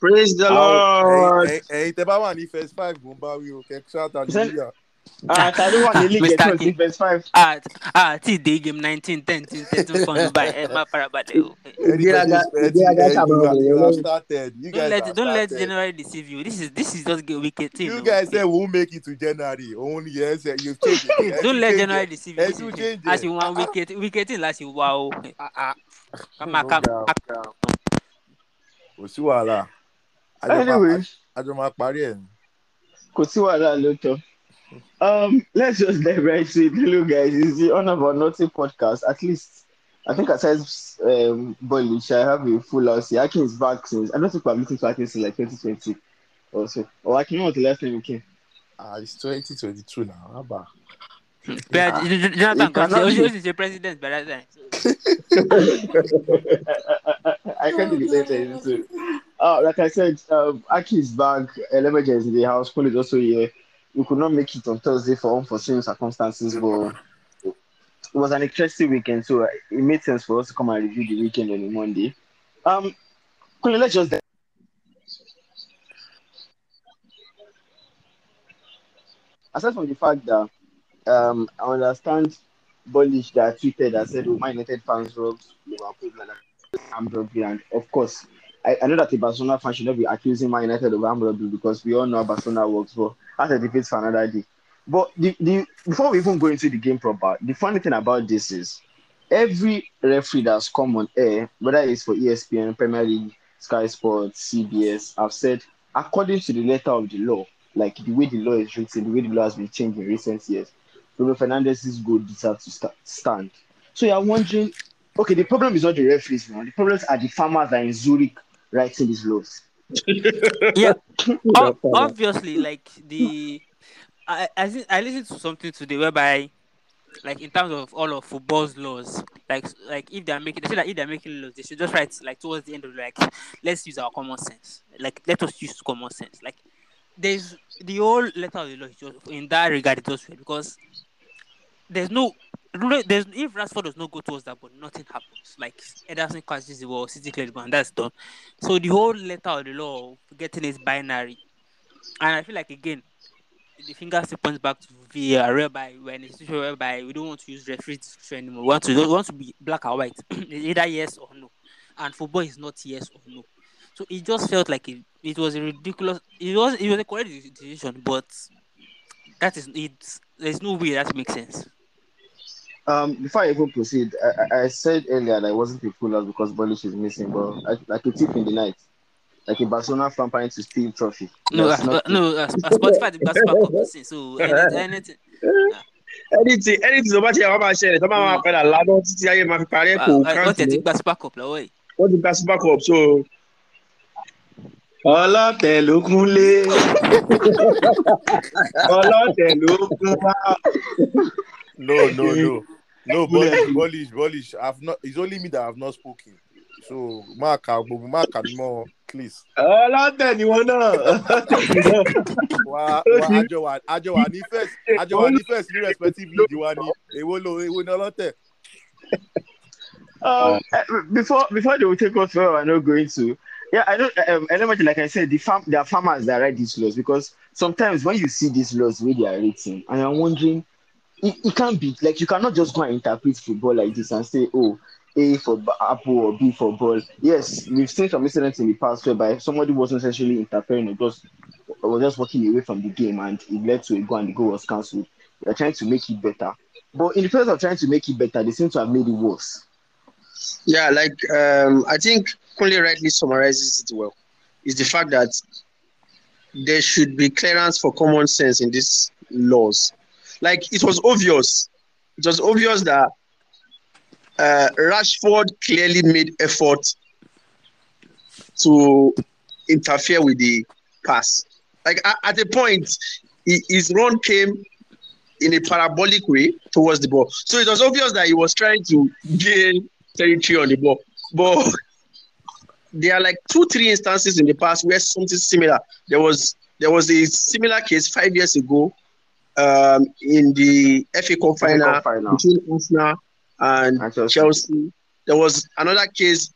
praise the ah, oh, lord. ẹ̀yin tẹ bá wà ní first five mo ń bá wí o kẹ shout hallelujah. àtàlẹ́ wà ní ah, league Mr. ẹ̀tọ́ sí verse five. ah ah tí game nineteen ten tí thirteen fún mi báyìí ẹ má farabalẹ̀ o. Ìgbéraga- ìgbéraga ready. sábà You are- wọlé you lọ́wọ́. have started. Don't let don't let. January deceive you this is this is just a wicked thing. You guys say we won't make it to January. Only yes, eh, you've changed it. Don't let January it. deceive Ẹ you. tún change a sì wọn ah, wicked wicked thing la sì wá o. kàmá Ó kàmá ga o. Kò sí wàhálà. A jọ máa- anyway a jọ máa parí ẹ̀ ni. kò sí wàhálà lóòótọ́. Um, let's just dive right to it. Hello, guys. It's the On About Nothing podcast. At least, I think aside um, Bolich, I have a full house here. Akin is back since. I don't think we've listened to Akin since like 2020 or so. Or Akin, when was the last time you came? Ah, it's 2022 now. How about? bẹ́ẹ̀ Jonathan it kan cannot ṣe be. ó sì ṣe president by that time. I can't do the same thing. Uh, like I said, um, Aki is back. Elemeja is in the house. Paul is also here. We could not make it on Thursday for unforeseen circumstances, but it was an interesting weekend, so it made sense for us to come and review the weekend on Monday. Um, Kule, let's just aside from the fact that um, I understand Bullish that tweeted that said, "Oh, my United fans robbed Liverpool like that, armed robbery," and of course, I, I know that a Barcelona fan should not be accusing Man United of robbery because we all know Barcelona works. But that's a debate for another day. But the, the before we even go into the game proper, the funny thing about this is every referee that's come on air, whether it's for ESPN, Premier League, Sky Sports, CBS, have said according to the letter of the law, like the way the law is written, the way the law has been changed in recent years, Bruno Fernandes's goal deserves to sta- stand. So you're wondering, okay, the problem is not the referees now. The problems are the farmers that are in Zurich writing these laws. yeah, ob- obviously, like the I I, thi- I listened to something today whereby, like in terms of all of football's laws, like like if they're making they say that if they're making laws, they should just write like towards the end of like let's use our common sense. Like let us use common sense. Like there's the whole letter of the law just in that regard it was fair because there's no there's if Rashford does not go towards that but nothing happens. Like Ederson catches the ball, City clears and that's done. So the whole letter of the law of getting is binary. And I feel like again, the finger still points back to VAR whereby we're whereby we don't want to use referee discretion anymore. We want to we want to be black or white. either yes or no. And football is not yes or no. So it just felt like it, it was a ridiculous it was it was a correct decision, but that is it there's no way that makes sense. Um, before I even proceed, I, I- I said earlier that I wasn't a full house because Bullish is missing, but I, like a thief in the night, like a Barcelona fan trying to steal trophy. No, That's uh, not no, uh, Spotify the best back up the. So anything, anything anything anything tó bá ti yà wọ́n máa ṣẹlẹ̀ tó bá máa padà ládọ́ títí ayé máa fi parẹ́ kò káàntì wọ́n tẹ̀ ti ní gba super cup lọ́wọ́ yìí. wọ́n ti gba super cup so. ọlọ́tẹ̀ ló kúnlé ọlọ́tẹ̀ ló kún wá. No, no, no. No, Polish, Polish, Polish. I've not. It's only me that I've not spoken. So, Mark, Mark, more, please. ọlọ́tẹ̀ ni wọ́n náà. Wa, wa, àjọ wa, àjọ wa ní first, àjọ wa ní first ní respective league wa ní. Èwo lo, èwo ni ọlọ́tẹ̀? Um, uh, before before they will take us where we're not going to, yeah, I know. Um, Elementary, like I said, the farm there are farmers that write these laws because sometimes when you see these laws where they are written, and I'm wondering, it, it can't be like you cannot just go and interpret football like this and say, oh, A for apple or B for ball. Yes, we've seen some incidents in the past whereby somebody wasn't essentially interfering or just was just walking away from the game and it led to a goal and the goal was cancelled. They're trying to make it better. But in the process of trying to make it better, they seem to have made it worse. Yeah, like um, I think Kunle rightly summarizes it well. Is the fact that there should be clearance for common sense in these laws. Like it was obvious, it was obvious that uh, Rashford clearly made effort to interfere with the pass. Like at, at a point, his run came in a parabolic way towards the ball. So it was obvious that he was trying to gain territory on the ball. But there are like two, three instances in the past where something similar. There was there was a similar case five years ago um, in the FA Cup final final. between Arsenal and Chelsea. Chelsea. There was another case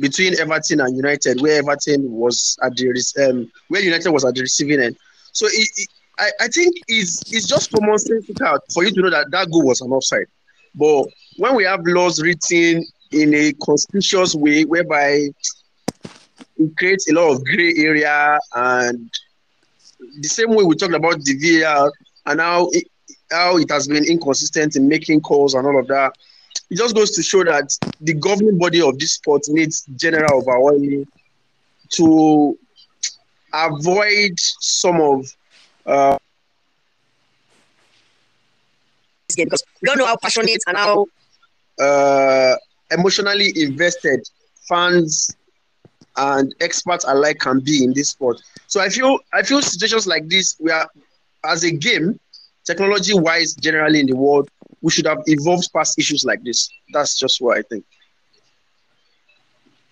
between Everton and United, where Everton was at the um, where United was at the receiving end. So it, it, I, I think it's it's just common sense for you to know that that goal was an offside. But when we have laws written in a conspicuous way, whereby it creates a lot of gray area, and the same way we talked about the VAR and how it, how it has been inconsistent in making calls and all of that it just goes to show that the governing body of this sport needs general overhauling to avoid some of uh, because we don't know how passionate and how uh, emotionally invested fans and experts alike can be in this sport. So I feel I feel situations like this, we are as a game, technology wise, generally in the world, we should have evolved past issues like this. That's just what I think.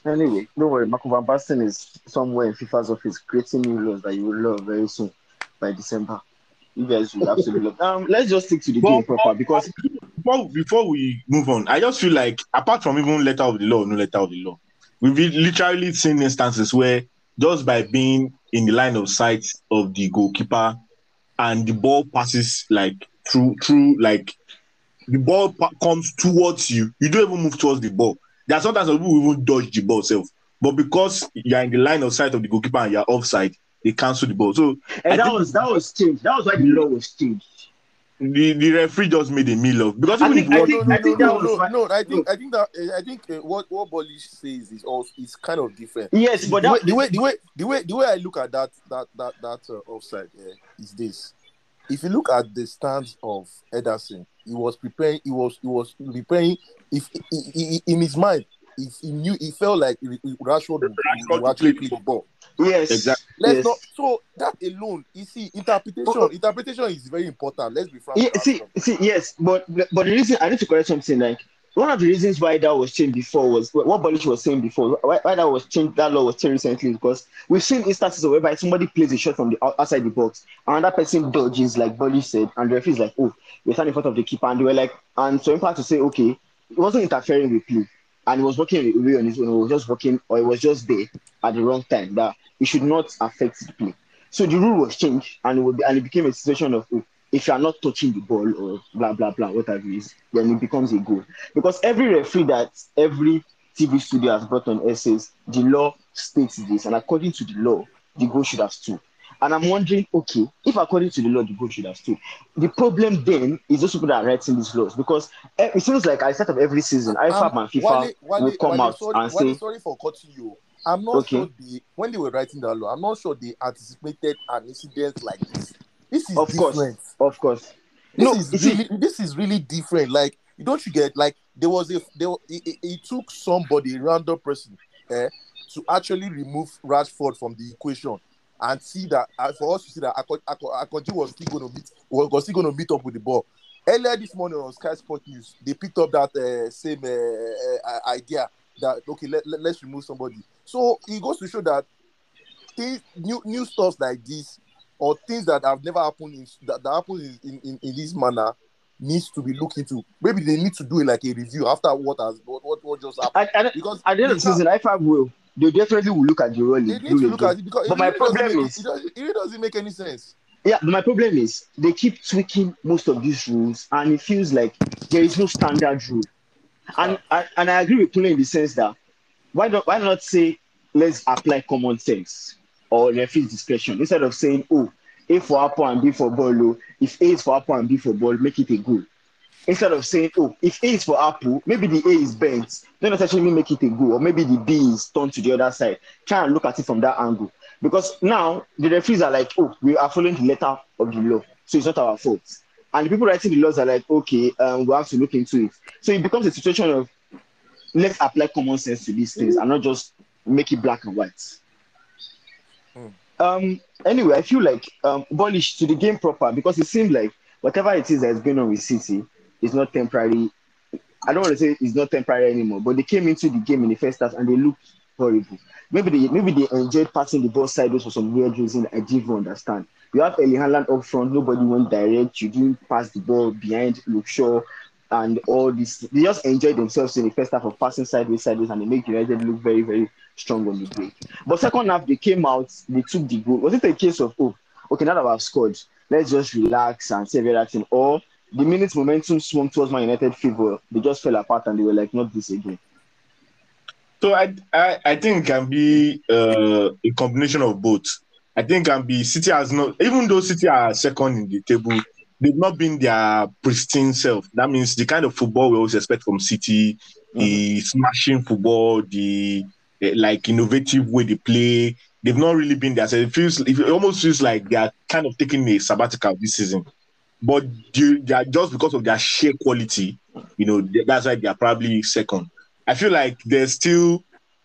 Anyway, don't worry, Marco van Basten is somewhere in FIFA's office creating new laws that you will love very soon by December. You guys will absolutely love. Um, let's just stick to the game proper because before, before we move on, I just feel like apart from even letter of the law, no letter of the law, we've literally seen instances where just by being in the line of sight of the goalkeeper and the ball passes like through through like the ball pa- comes towards you, you don't even move towards the ball. There are sometimes people even dodge the ball self, but because you are in the line of sight of the goalkeeper and you are offside, they cancel the ball. So and that was that was changed. That was why the law was changed. The, the referee just made a meal of because even I think, if I think, I I think think that no, was no, no, I think, I think that, uh, I think uh, what what Bolish says is also is kind of different. Yes, but the, way, the way, the way, the way, the way I look at that, that, that, that uh, offside uh, is this: if you look at the stance of Ederson, he was preparing, he was, he was preparing. If he, he, he- in his mind, if he knew, he felt like he- he- Rashford would, would actually play the ball. yes, Exactly. Let's yes. not. So that alone, you see, interpretation, oh, oh. interpretation is very important. Let's be frank. Yeah, see, see, yes, but but the reason I need to correct something. Like one of the reasons why that was changed before was what Bolish was saying before. Why, why that was changed, that law was changed recently because we've seen instances of whereby somebody plays a shot from the outside the box, and that person dodges, like Bolish said, and the referee is like, "Oh, we're standing in front of the keeper," and they were like, and so impact to say, "Okay, it wasn't interfering with play, and he was working away on his own. He was just working, or he was just there at the wrong time. That it should not affect the play." So the rule was changed, and it would be, and it became a situation of oh, if you are not touching the ball or blah blah blah whatever it is, then it becomes a goal. Because every referee that every TV studio has brought on says the law states this, and according to the law, the goal should have stood. And I'm wondering, okay, if according to the law, the goal should have stood, the problem then is those people that are writing these laws because eh, it seems like at the start of every season, IFAB Um, and FIFA Wale- Wale- will come Wale, out sorry, and say, sorry for cutting you. I'm not Okay. sure they when they were writing that law. I'm not sure they anticipated an incident like this. This is of different. course, of course. This No, is really this is really different. Like you don't you get like there was a there it, it, it took somebody a random person eh, to actually remove Rashford from the equation and see that uh, for us to see that Ako- Ako- Akanji was still going to meet was, still going to meet up with the ball. Earlier this morning on Sky Sport News, they picked up that uh, same uh, uh, idea that okay, let, let, us remove somebody. So it goes to show that things, new new stuff like this or things that have never happened in, that, that happen in, in, in, this manner needs to be looked into. Maybe they need to do it like a review after what has what, what, what just happened. At, at, Because at the end of the season, IFAB will. They definitely will look at the role. they need to look at it because But it my really problem is- it, doesn't, it really doesn't make any sense. Yeah, but my problem is they keep tweaking most of these rules, and it feels like there is no standard rule. And and, and I agree with Kule in the sense that why not why not say let's apply common sense or referee discretion instead of saying oh A for apple and B for ball. Oh, if A is for apple and B for ball, make it a goal. Instead of saying oh if A is for apple, maybe the A is bent, don't necessarily make it a goal, or maybe the B is turned to the other side. Try and look at it from that angle. Because now the referees are like, oh, we are following the letter of the law, so it's not our fault. And the people writing the laws are like, okay, um, we have to look into it. So it becomes a situation of let's apply common sense to these things and not just make it black and white. Um. Anyway, I feel like um, Bolish to the game proper because it seems like whatever it is that is going on with City is not temporary. I don't want to say it's not temporary anymore, but they came into the game in the first half and they looked horrible. Maybe they maybe they enjoyed passing the ball sideways for some weird reason I didn't even understand. You have Eli Haaland up front, nobody went direct. You didn't pass the ball behind Luke Shaw. and all this. They just enjoyed themselves in the first half of passing sideways, sideways, and they make United look very, very strong on the break. But second half, they came out, they took the goal. Was it a case of, oh, okay, now that I've scored, let's just relax and save everything? Or the minute momentum swung towards my United favor, they just fell apart and they were like, not this again. So I I, I think it can be uh, a combination of both. I think can be City has not even though City are second in the table, they've not been their pristine self. That means the kind of football we always expect from City, mm-hmm. the smashing football, the uh, like innovative way they play. They've not really been there. So it feels it almost feels like they are kind of taking a sabbatical this season. But are just because of their sheer quality, you know, that's why they are probably second. I feel like there's still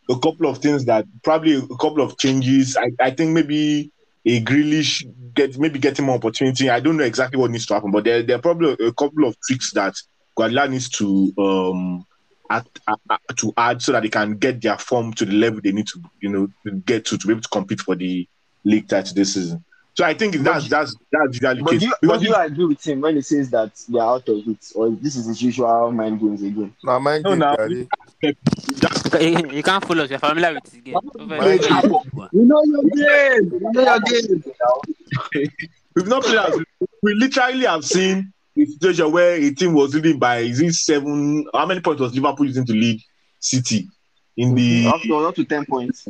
a couple of things that probably a couple of changes. I, I think maybe a Grealish get maybe getting more opportunity. I don't know exactly what needs to happen, but there, there are probably a couple of tricks that Guardiola needs to um add, add, to add so that they can get their form to the level they need to, you know, get to to be able to compete for the league title this season. So I think that's that's that's usually but case. Do you, but do you agree with him when he says that they're out of it, or this is his usual mind games again? No, mind no, games. No. You can't follow us. You're familiar with his game. You know your game. You know your game. We've not played as we literally have seen a situation where a team was leading by is it seven? How many points was Liverpool using to lead City in the up to, up to ten points?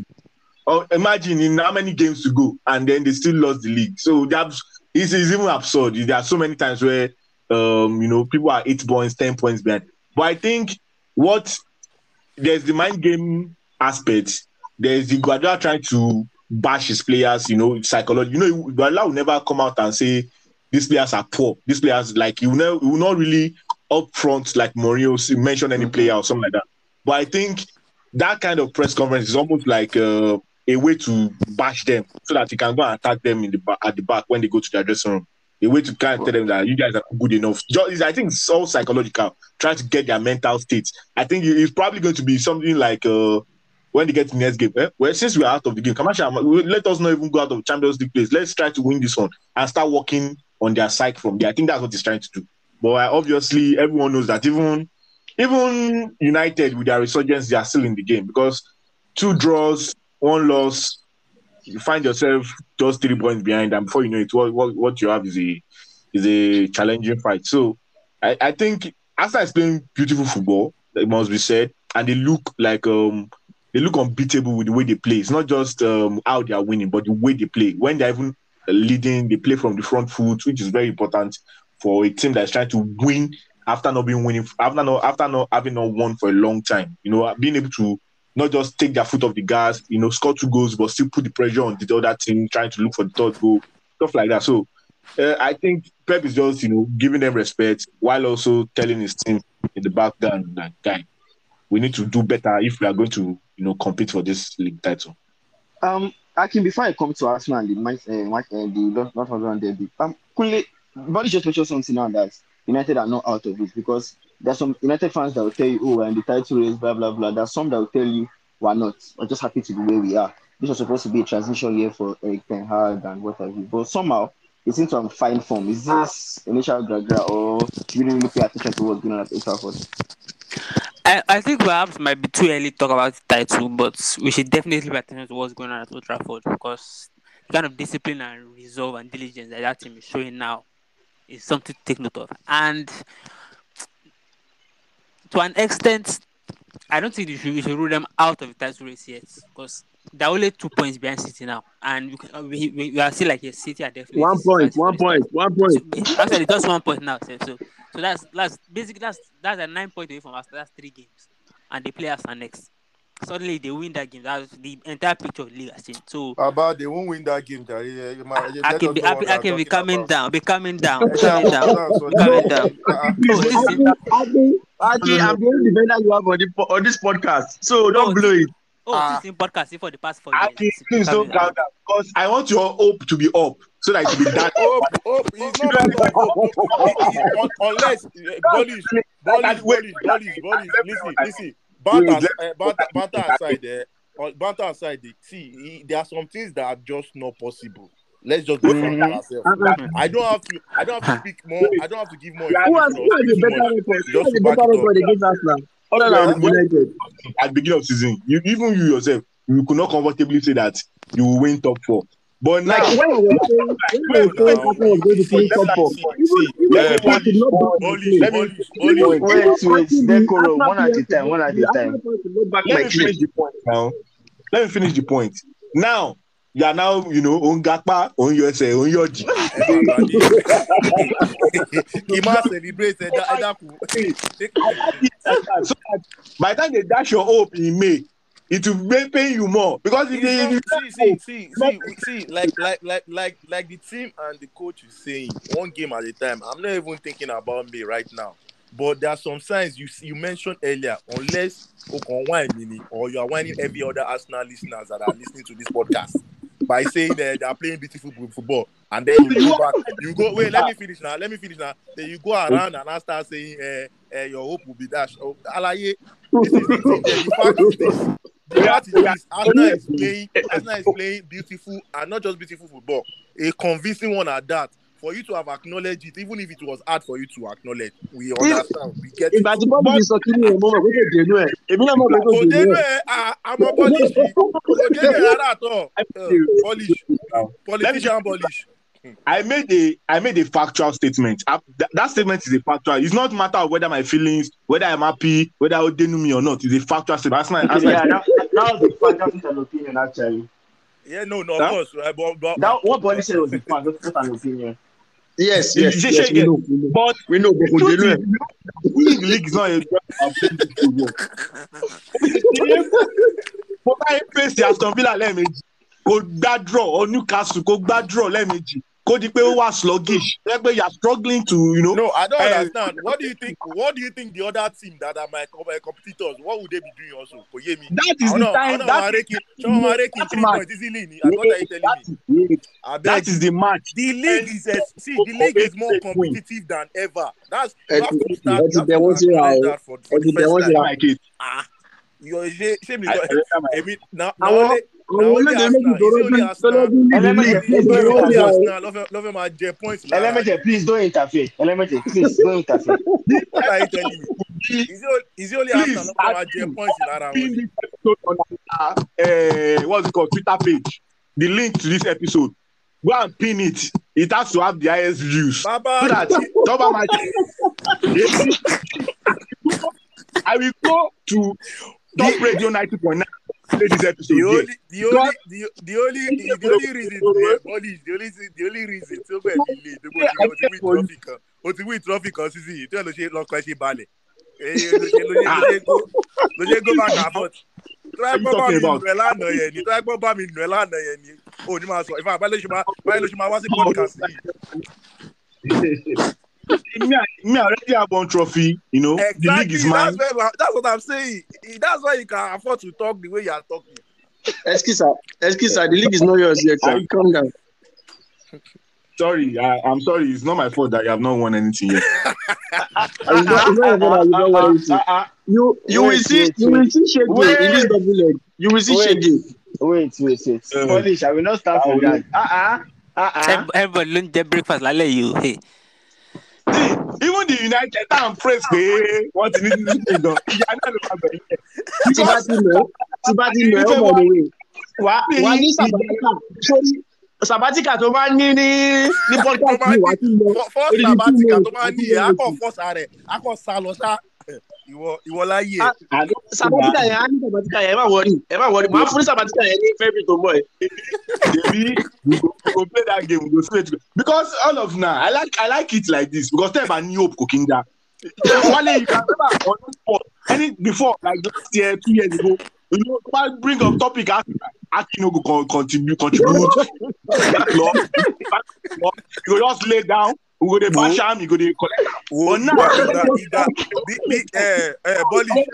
Oh, imagine in how many games to go, and then they still lost the league. So that's it's, it's even absurd. There are so many times where um, you know people are eight points, ten points behind. But I think what there's the mind game aspect. There's the Guardiola trying to bash his players. You know, psychology. You know, Guardiola will never come out and say these players are poor. These players like you know, will not really upfront like Mourinho mention any player or something like that. But I think that kind of press conference is almost like uh, a way to bash them so that you can go and attack them in the back, at the back when they go to their dressing room. A way to kind of tell them that you guys are good enough. Just, I think it's all psychological, trying to get their mental state. I think it's probably going to be something like uh, when they get to the next game. Eh? Well, since we're out of the game, let us not even go out of Champions League place. Let's try to win this one and start working on their psyche from there. I think that's what he's trying to do. But uh, obviously, everyone knows that even even United with their resurgence, they are still in the game because two draws, one loss, you find yourself just three points behind, and before you know it, what, what, what you have is a is a challenging fight. So I, I think after is playing beautiful football, it must be said, and they look like um they look unbeatable with the way they play. It's not just um how they are winning, but the way they play. When they're even leading, they play from the front foot, which is very important for a team that's trying to win after not being winning, after not after not having not won for a long time. You know, being able to not just take their foot off the gas, you know, score two goals, but still put the pressure on the other team, trying to look for the third goal, stuff like that. So uh, I think Pep is just, you know, giving them respect while also telling his team in the background that, guy, we need to do better if we are going to, you know, compete for this league title. Um, Akin, before I come to Arsenal and the uh, uh, the North Derby, um, quickly, Body just mentioned something now that United are not out of it because there's some United fans that will tell you, oh, and the title race, blah, blah, blah. There's some that will tell you, we're not. We're just happy to be where we are. This was supposed to be a transition year for Erik Ten Hag and what have you. But somehow, it seems to have fine form. Is this initial gragra or you didn't really pay attention to what's going on at Old Trafford? I, I think perhaps it might be too early to talk about the title, but we should definitely pay attention to what's going on at Old Trafford because the kind of discipline and resolve and diligence that that team is showing now is something to take note of. And to an extent, I don't think you should, you should rule them out of the title race yet because they're only two points behind City now, and we, can, uh, we, we, we are still like a City are definitely one point, one point, one point. So, eh, actually, just one point now. So, so, so that's that's basically that's that's a nine point away from us. That's three games, and they play us next suddenly they win that game. That's the entire picture of the league has changed. So about they won't win that game. I, I can be I, I can be coming about. down, be coming down, be coming down, be coming down. Oh, Aki, I'm the only defender you have on, the, on this podcast, so don't oh, blow it. Oh, uh, this is podcast for the past four years. Aki, please don't calm down because I want your hope to be up so that it will be that. hope, hope, it's not about unless Bollies, Bollies, Bollies, Bollies, Bollies, listen, listen. Banter, uh, banter, banter aside, uh, banter aside, see, there are some things that are just not possible. Let's just be frank with Mhm. ourselves. I don't have to. I don't have to speak more. I don't have to give more. Who has information who or has a speak too better much. record? Who has to a back better it up. record against Arsenal? Other Yeah. than United. at the beginning of season, you even you yourself, you could not comfortably say that you will win top four. But now, Like when I was saying, when I was saying Arsenal was going to finish top four, See, even see, even if I could not back my Polish, claim, let me- Polish, even Polish. Wait, wait, actually let the Koro, Arsenal one at a time, one at a time. players could not back let me finish the point now. Let me finish the point. Now, you are now, you know, on Gakpa, on USA, on Yoji. Ẹ máa gbà ní. Kì í máa celebrate ẹ̀dá ẹ̀dá kù. so that by the time they dash your hope in May, it will paying you more. Because if they, you see, see, see, see, see, like, like, like, like, like the team and the coach is saying, one game at a time. I'm not even thinking about me right now. But there are some signs you you mentioned earlier. Unless Okon wine mini or you are whining every other Arsenal listeners that are listening to this podcast by saying that they are playing beautiful football, and then you go back, you go wait. Let me finish now. Let me finish now. Then you go around and I start saying, uh, uh, "Your hope will be dashed." Oh, Alaye, this is the thing. The fact is this. The fact is this. Arsenal is playing. Arsenal is playing beautiful and not just beautiful football, a convincing one at that. For you to have acknowledged it, even if it was hard for you to acknowledge, we understand. We get it. Ìgbà tí bọ́ọ̀lù ti sọ kí ni ẹ̀ mọ́ mọ̀ pé kò dénú ẹ̀. Èmi náà mọ̀ pé kò kò dénú dénú ẹ̀. ẹ àmọ́ polish kò dénú ẹ rárá àtọ uh, polish politician polish. I made a I made a factual statement. I, that, that statement is a factual. It's not matter of whether my feelings, whether I'm happy, whether I would me or not. It's a factual statement. That's not, that's yeah, not, that, that was the fantastic an opinion actually. Yeah, no, no, of Huh? course, right? But, but That what Bonnie said was the fan, not not an opinion. Yes, You- yes, yes, we know, we know. but We know, but kò truth dénú is, ẹ̀. you know, the league is not a of playing football. Mo bá yín face Aston Villa lẹ́ẹ̀mejì, kò gbá draw or Newcastle kò gbá draw lẹ́ẹ̀mejì, kò di pé ó wà sluggish. Ẹ pé you are struggling to, you know. no, I don't Eh, understand. What do you think? What do you think the other team that are my, my competitors? What would they be doing also? Kò yé mi. That is the don't know. I time. That, Raking, some are raking that three match. points easily. I what are telling me? that is, I that is the match. The league is a, see the league is more competitive than ever. That's you have to start. You have to o. that for, for the first time. síra. My case. Ah, you're shame me. I, I remember my mean, now, now only, now àwọn only olóde méjì Arsenal. tó Is it only lọ́dún tó Arsenal? lọ́dún ní ìlú Ẹlẹ́mẹ̀jẹ̀, ìlú please ìlú don't ìlú interfere. ìlú Arsenal, love, love my J points. Lara. Elemente, please don't interfere. Elemente, please don't interfere. What are you telling me? Is it, only- is Please, Arsenal? Love my points. Lara. pin on our uh, what's it called Twitter page. The link to this episode. Go and pin it. It has to have the highest views. So that Toba might I will go to Top Radio 90.9 play this episode. the only, the only, the, the only, the, the only reason, the only, the only, the only reason tó bẹ̀ lè tó bẹ̀ fi o ti win trophy kan, o ti win trophy kan sísìn yìí, tí wọ́n lọ ṣe lọ́kọ̀ ṣe balẹ̀. Ló ṣe ṣe ṣe go ṣe back and forth. Tó bá mi nù ẹ́ lánàá yẹn ni, tó bá mi nù ẹ́ lánàá yẹn ni, o ní máa sọ, ìfà báyìí ló ṣe máa báyìí ló ṣe máa wá sí podcast yìí. Me, me already have one trophy. You know, the league is mine. that's, where, that's what I'm saying. That's why you can afford to talk the way you are talking. Excuse sir, excuse sir, the league is not yours yet, sir. Calm down. Sorry, I, I'm sorry. It's not my fault that you have not won anything yet. It's not, it's not even that you don't want anything. Ah, ah, ah, you you will see you will wait. see Shege Wait. in this double leg. You will see Wait. Wait, wait, wait. Uh, Polish, I will not stand for that. Uh-uh. Uh-uh. everybody ló ń jẹ breakfast lálẹ́ yìí o. Hey. See, even the United tá à ń praise pé wọ́n ti ní títí gan. Ìyá náà ló máa bẹ̀rẹ̀ yẹn. Tí bá ti nà ẹ́ tí bá ti nà ẹ́ ó by the way. Wà wà ní Sabatika sórí Sabatika tó máa ń ní ní ní podcast yìí wà á ti lọ. Fọ́- First Orí sabatica YouTube tó máa ń ní àti ẹ̀, akọ̀ YouTube. fọ́sà rẹ̀, akọ̀ sá lọ sá. Ìwọ ìwọ láyé ẹ̀. Ah, I don't Sabatika yẹn á ní Sabatica yẹn ẹ má wọrí ẹ má wọrí màá fún ní Sabatika yẹn ní February tó ń bọ̀ ẹ̀. Maybe we go, we go play that game. We go straight to because all of now I like I like it like this because tell new hope cooking that. Wale, you can remember on this sport any before like last year, two years ago. You know, man bring up topic Aki no go contribute contribute. You go just lay down. We go dey bash am. You go dey collect. Wo But now-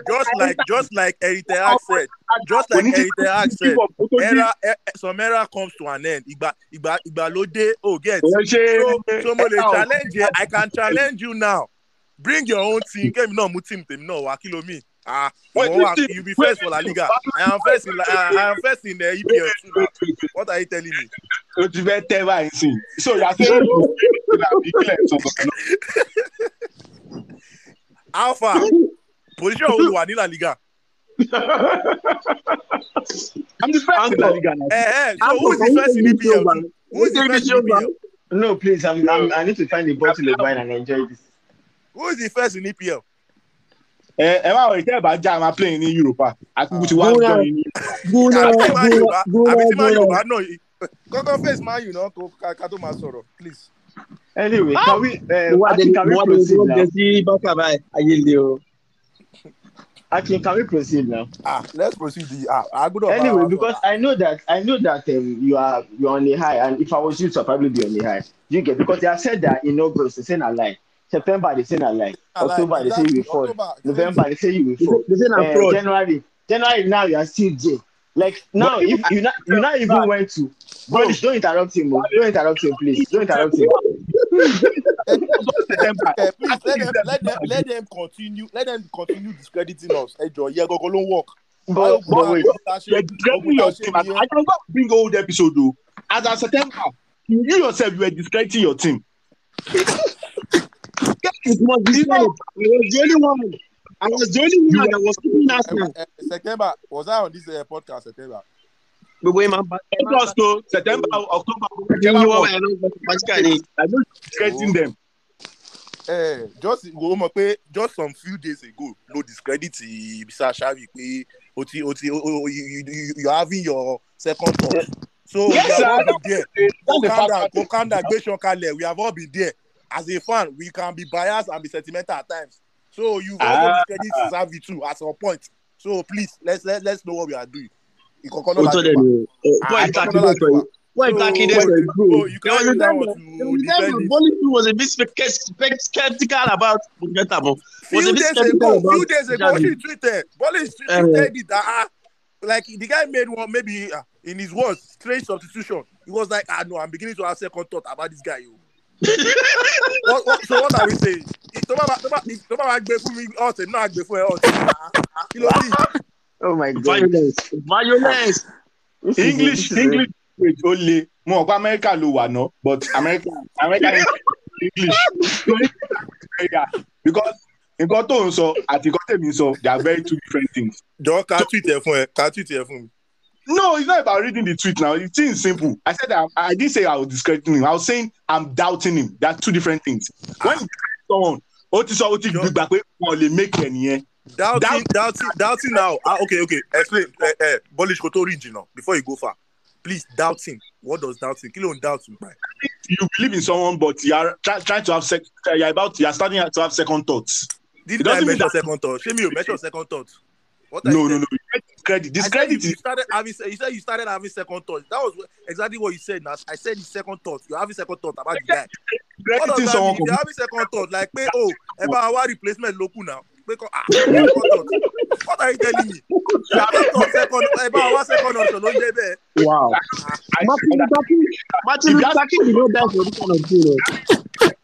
just like just like Eriteak said just like Eriteak said era eh, eh, some era comes to an end. Ìgbà ìgbà ìgbà ló dé. O get. So so mo challenge you I can challenge you now. Bring your own team. Kémi náà mú team tèmi náà wá. Kí ló mean ah Wait, ìwọ wà you be first for La Liga I am first in La- I am first in the EPL too now what are you telling me o ti fẹ́ tẹ́ báyìí sí so yà sẹ́ àbí kílẹ̀ sọ̀tọ̀ alpha position wo wà ní la liga. i'm the first in la liga now. Eh, eh, so who is the first in EPL? Who is the first in EPL? No, please, I'm, I'm, I need to find a bottle of wine and enjoy this. Who is the first in EPL? Ẹ ẹ máa wọ ìtẹ́ ìbá já máa play ní Europa àkókò tí wàá Gúnra. jọ Yorùbá máa gúnra. Yorùbá náà yìí. Kọ́kọ́ face máa yù náà kó ká ká tó máa sọ̀rọ̀ please. Anyway, can we, uh, dé Akin, can we proceed now? jẹ sí bákà báyìí ayé le o. Akin, can we proceed now? Ah let's proceed the ah agbọ́dọ̀ bá Anyway, wa because. I know that I know that um, you are you're on a high, and if I was you, to probably be on a high. You get because they have said that in August they say a lie, September they say a lie, Ah, like, October they say you will exactly, fall, October, November they say you will fall. They say na Uh, fraud. January, January now you are still J. Like now, if you not you not even went to, Polish, don't interrupt him, oh. don't interrupt him, please, don't interrupt him. September. Eh, please let them let them let them continue let them continue discrediting us. Ẹ jọ yẹ go ló ń work. But, but wait, You're discrediting your team. I I can bring old episode though. As of September, you yourself you were discrediting your team. It must be said. I was the only one. I was the only one that was keeping Eh, Arsenal. eh, September was I on this uh, podcast September? Gbogbo yín máa ń bá. August to September, October, wọ́n wà what? ẹ̀rọ pàtíkà ni? I don't discrediting them. Eh, just wo mọ̀ pé just some few days ago no discredit Bisa Shavi pé o ti o ti you are having your second thought. So Yes, we have sir. all been there. Go the calm down, go calm down, gbé ṣan kalẹ̀. We have all been there. As a fan, we can be biased and be sentimental at times. So you Ah. discredit Xavi too at some point. So please let's let, let's know what we are doing. Ìkọ̀kọ̀ náà Òótọ́ la dẹ̀ jọ wà. ni o. Ah, Point ìkọ̀kọ̀ Akinde náà la sọ jọ wà. yìí. Point So, Akinde sọ yìí bro. oh, you can't a use that time one that- to there was a time defend that it. Bolifu was a bit skeptical about Buketa. Was a bit skeptical ago, few days ago, she tweeted, Bolis Uh, tweeted it that ah, like the guy made one maybe uh, in his words strange substitution. He was like, ah no, I'm beginning to have second thought about this guy. Yo. what, what, so what are we saying? Tó bá tó bá gbé fún mi ọ̀sẹ̀ náà gbé fún ẹ ọ̀sẹ̀ kí ló oh my God, Violence. Violence. English English language ó le. Mo pé America ló wà ná but America America English Yeah, because nǹkan tó ń sọ àti nǹkan tèmi ń sọ they are very two different things. Jọ ká tweet ẹ fún ẹ, ká tweet ẹ fún mi. No, it's not about reading the tweet now. Thing simple. I said that I didn't say I was discrediting him. I was saying I'm doubting him. That's two different things. When you someone, ó ti sọ ó ti Sure. gbà pé wọn lè make ẹ nìyẹn. Doubting, doubting, doubting now. Ah, okay, okay. Explain. Bolis kò tó rí jìnnà before you go far. Please, doubting. What does doubting? Kí ló ń doubt? You believe in someone, but you are try, trying to have sec- you're about you are starting to have second thoughts. Did I measure second thought? Ṣé mi ò measure second thought? What No, no, no. You get Discredit. Discredit you, you is started having. You said you started having second thought. That was exactly what you said. Now I said the second thought. You're having second thought about the guy. What does discrediting that mean? You're having second thought, like pé oh, ẹ bá wa replacement ló kù now. Pé ah second thought. What are you telling me? Second thought second ẹ bá wa second option ló ń jẹ́ bẹ́ẹ̀. Wow. I Martin Luther King. Martin If Luther King did not die for this kind of thing.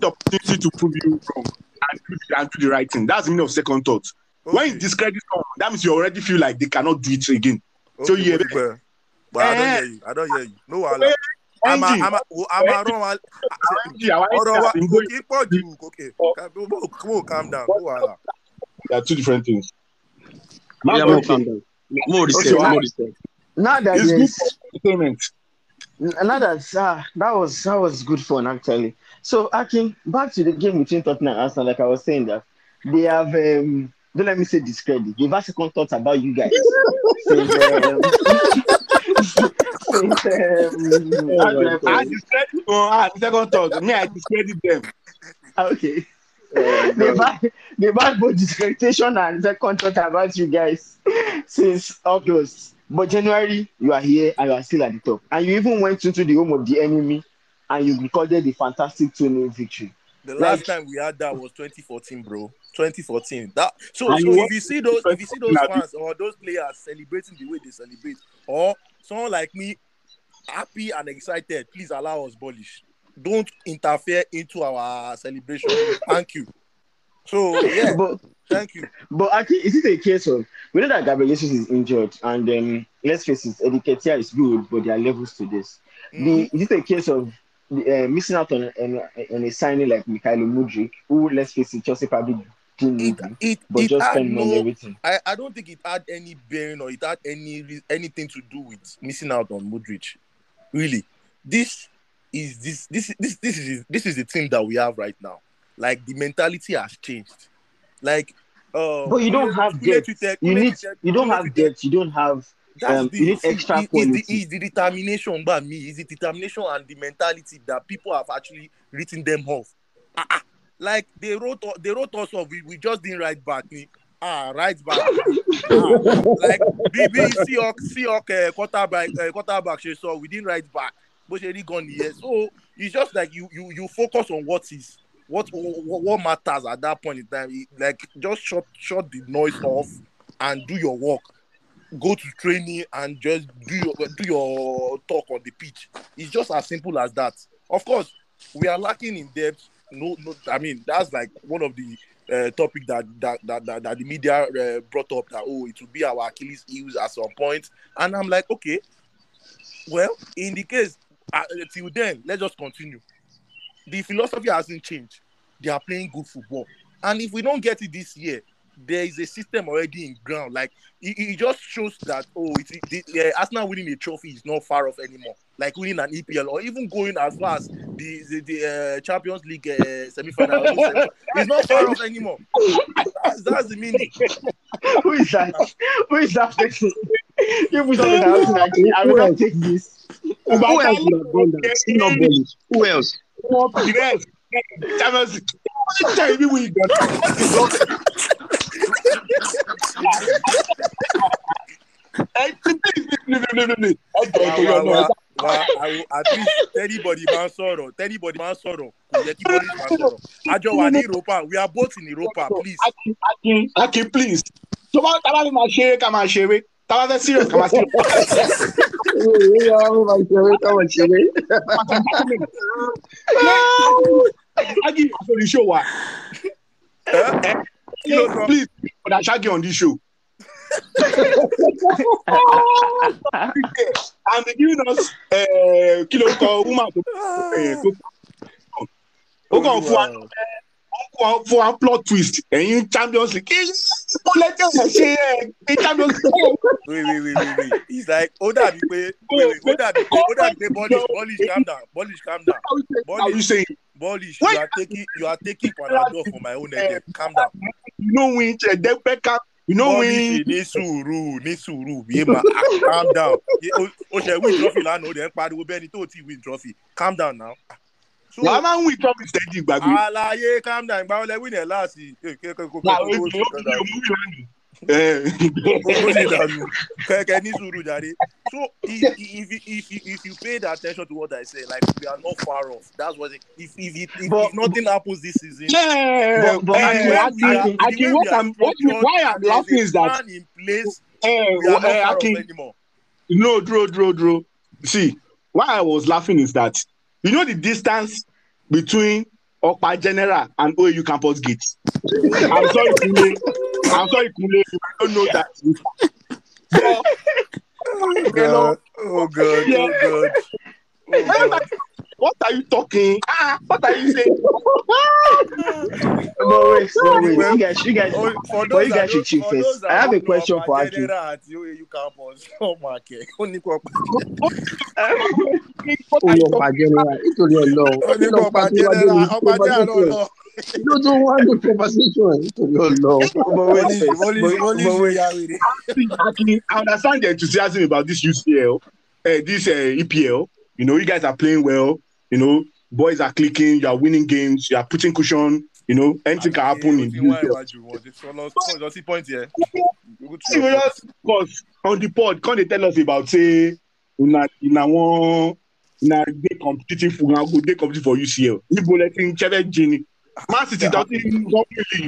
the opportunity to prove you wrong and do, the- and do the right thing. That's the meaning of second thought. When you Okay. discredit someone, that means you already feel like they cannot do it again. So Okay, yeah, mo ti gbọ́. But I don't Eh. hear you. I don't hear you. No wahala. I'm a, Engine, I'm a, I'm a run wa. engine, our Ọ̀rọ̀ wa engine has been kò going- kí pọ̀ jù. Okay. Come on, calm down. No wahala. They are two different things. Yeah, Man, more okay. calm down. More respect. Okay, More respect. now that It's good there's for entertainment. now that uh, that was that was good fun actually. So Akin, back to the game between Tottenham and Arsenal. Like I was saying that they have um, don't let me say discredit. They've had second thoughts about you guys. since, um, since, um, how do I put I it? discredit oh, ah, second thought. Me, I discredit them. Okay. they've, had, they've had both discreditation and second thought about you guys since August. But January, you are here and you are still at the top. And you even went into the home of the enemy and you recorded the fantastic 2 0 victory. The Like- last time we had that was 2014, bro. 2014. That so, so if you see those if you see those fans or those players celebrating the way they celebrate, or someone like me happy and excited, please allow us bullish. Don't interfere into our celebration. Thank you. So yeah, But Thank you. But actually, is it a case of we know that Gabriel Jesus is injured, and then let's face it, Eddie Nketiah is good, but there are levels to this. The, mm-hmm. is it a case of uh, missing out on, on, on a signing like Mykhailo Mudryk, who let's face it, Chelsea probably didn't It, him, it, but it just spend money no, everything. I, I don't think it had any bearing or it had any anything to do with missing out on Mudryk. Really, this is this this this this is this is the team that we have right now. Like the mentality has changed. Like, uh, But you don't have depth. You need you don't have depth. You don't have That's um, the you need extra it- it's the, it's the determination by me. It's the determination and the mentality that people have actually written them off. Ah, ah. Like they wrote, they wrote us off. We, we just didn't write back. Ah, right back. ah, like BB Seahawk, Seahawk uh, quarterback, uh, quarterback. She saw we didn't write back. But she already gone here. So it's just like you, you, you focus on what is what what, what matters at that point in time. It- like just shut shut the noise off and do your work go to training and just do your do your talk on the pitch. It's just as simple as that. Of course, we are lacking in depth. No, no. I mean, that's like one of the uh, topic that that, that that that the media uh, brought up that oh, it will be our Achilles heels at some point. and I'm like, okay, well, in the case uh, till then, let's just continue. The philosophy hasn't changed. They are playing good football, and if we don't get it this year, there is a system already in ground. Like it, it just shows that oh, it's it, the, uh, Arsenal winning a trophy is not far off anymore. Like winning an EPL or even going as far as the the, the uh, Champions League uh, semi-final. it's not far off anymore. That's, that's the meaning. Who is that? Who is that person? You put on the house and I will not take this. Who else would have done that? Still not bullish. Who else? Yes. Champions League. What tell me we got? Hey, please, please, please, please, please, please. Ẹ jọ̀ọ́, Wa torí wa Ọlọ́run. wa wa I will- at least anybody máa ń sọ̀rọ̀ anybody máa ń sọ̀rọ̀ kò yẹ kí bọ́lí máa sọ̀rọ̀. Àjọ wà ní Europa we are both in Europa please. Akin, Akin, Akin, please. Tó bá tá a bá fẹ́ máa ṣeré ká máa ṣeré. Tá a bá fẹ́ serious ká máa serious. Agi for the show wa. Eh? Kí Please, for that Shaggy on this show. and they giving us ló kọ woman tó eh, ó kàn fún wa fún wa plot twist. Ẹ̀yin champions league ó lẹ́jọ́ ẹ̀ ṣe ẹ̀ champions league. wait wait wait wait wait it's like ó dàbí pé ó dàbí pé ó dàbí pé Bolish Bolish calm down Bolish calm down saying? Bolish you are taking you are taking Panadol for my own headache calm down. You know win Beckham. You know win. Bọ́líṣì ní sùúrù ní sùúrù yé ma ah, calm down o- ṣe win trophy lánàá o dẹ̀ ń pariwo bẹ́ẹ̀ ni tó ti win trophy calm down now. So, Wàá máa ń win trophy steady gbàgbé. àlàyé calm down ìgbà wọlé win ẹ̀ láàsì. Wà ó ti ó ti di òmùrí lánàá. Eh, Gbogbo ṣe dànù kẹ̀kẹ́ ní sùúrù jàre. So if if if if you if you paid attention to what I say like we are not far off that's what it, if if if, if, But- if nothing happens this season. Yeah, But- but eh, Akin, the way Akin, we are- the Akin, way what we are I'm, what, structured why I'm and there's laughing a is that, plan in place eh, we are not eh, far off Akin, anymore. no, draw, draw, draw. See, why I was laughing is that, you know the distance between Okpa General and OAU Campus Gate. I'm sorry, Kule. I'm sorry, Kule. I don't know that. You know, Oh god, oh god. Oh god. Oh, what are you talking? Ah, what are you saying? But wait, but wait, you guys, you guys, Oh, for those you guys should don't- chill first. I have a question for Aki. General at OAU campus. Oh my god. Ó ní kó What ó are you lọ talking? pa general nítorí ọlọ́run ó ní kó pa General ọpa General náà lọ. ló tún wá ní conversation nítorí ọlọ́run. but wait Bọ́lí first, bọ́lí but, bọ́lí but wait, ya wèrè. Actually, I understand the enthusiasm about this UCL, uh, this uh, EPL. You know, you guys are playing well. You know, boys are clicking. You are winning games. You are putting cushion. You know, anything can happen in the Ó ti wá UCL. ìwájú wọn ti sọ lọ sí lọ sí point yẹn. Good to See, we your just because on the pod, can they tell us about say, una una one una dey competitive for una go dey competitive for UCL. Níbo lẹ ti ń ṣẹ́fẹ́? Man City don win league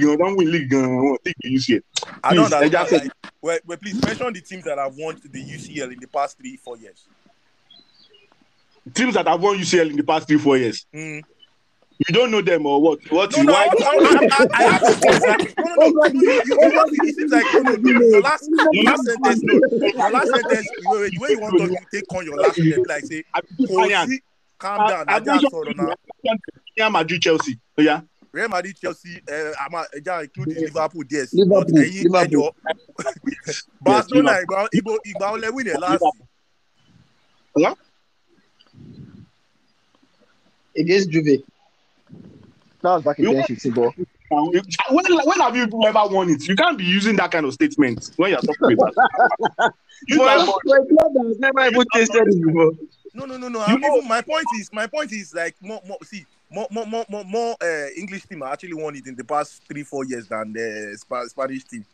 gan, don win league gan, wọn gbé UCL. I don't Please, understand. Like, well, well, please mention the teams that have won the UCL in the past three, four years. Teams that have won UCL in the past three four years. Mm. You don't know them or what? What No, you no, why? I, have to say that. No, no, no. It seems like no, no, no, your last, your last sentence, no, your last sentence, way, the way you want to take on your last sentence, like say, Kosi, calm down, I just saw now. Real Madrid, Chelsea. Oh, yeah. Real Madrid, Chelsea, uh, I'm a, uh, including Liverpool, yes. Liverpool, But ẹ̀yin Liverpool. Barcelona ìgbà ìgbà ìgbà ọlẹ́ win ẹ̀ last. Against Juve. That was back in You- 2015, but When, when have you ever won it? You can't be using that kind of statement when you're talking about that. Use For that a word. for a club has never even tasted it before. No, no, no, no. You I'm know- even, my point is, my point is like more, more. See, more, more, more, more, more uh, English team actually won it in the past three, four years than the Spa- Spanish team.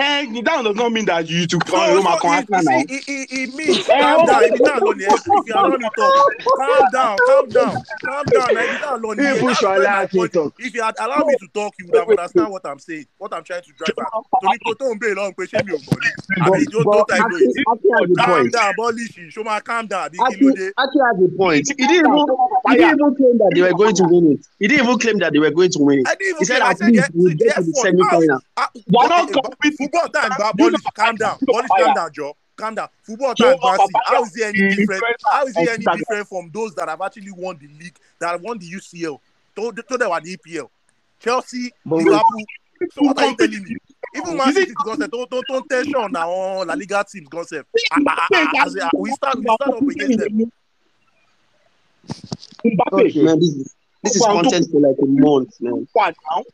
Eh, that does not mean that you on Roma so Con it, Arsenal now. it, it, it means calm down. If you don't learn, if you are not talk, calm down, calm down, calm down. If you allow you point- talk. If you had allowed me to talk, you would have understand what I'm saying, what I'm trying to drive at. Torí kò tó ń bèèrè lọ́run pé ṣé mi ò mọ̀ ni? Àbí a Calm point. down, Bọ́líṣì. Ṣó máa calm down àbí kí ló dé? Aki has a point. He didn't even he didn't even claim that they were going to win it. He didn't even claim that they were going to win it. He said at least we'll get to the semi-final. ah, They are not competing. Football time, Bọ́líṣì, calm down. Fire. calm down, Joe. Calm down. Football time, How is he any different? How is he any different from those that have actually won the league, that have won the UCL, told told them the EPL, Chelsea. Liverpool. So what are you telling me? Even Man City concept, don't don't don't tension now. La Liga teams concept. Ah, ah, ah, We start we start up against them. Mbappe, Okay. Man, this is this is content for like a month, man. now?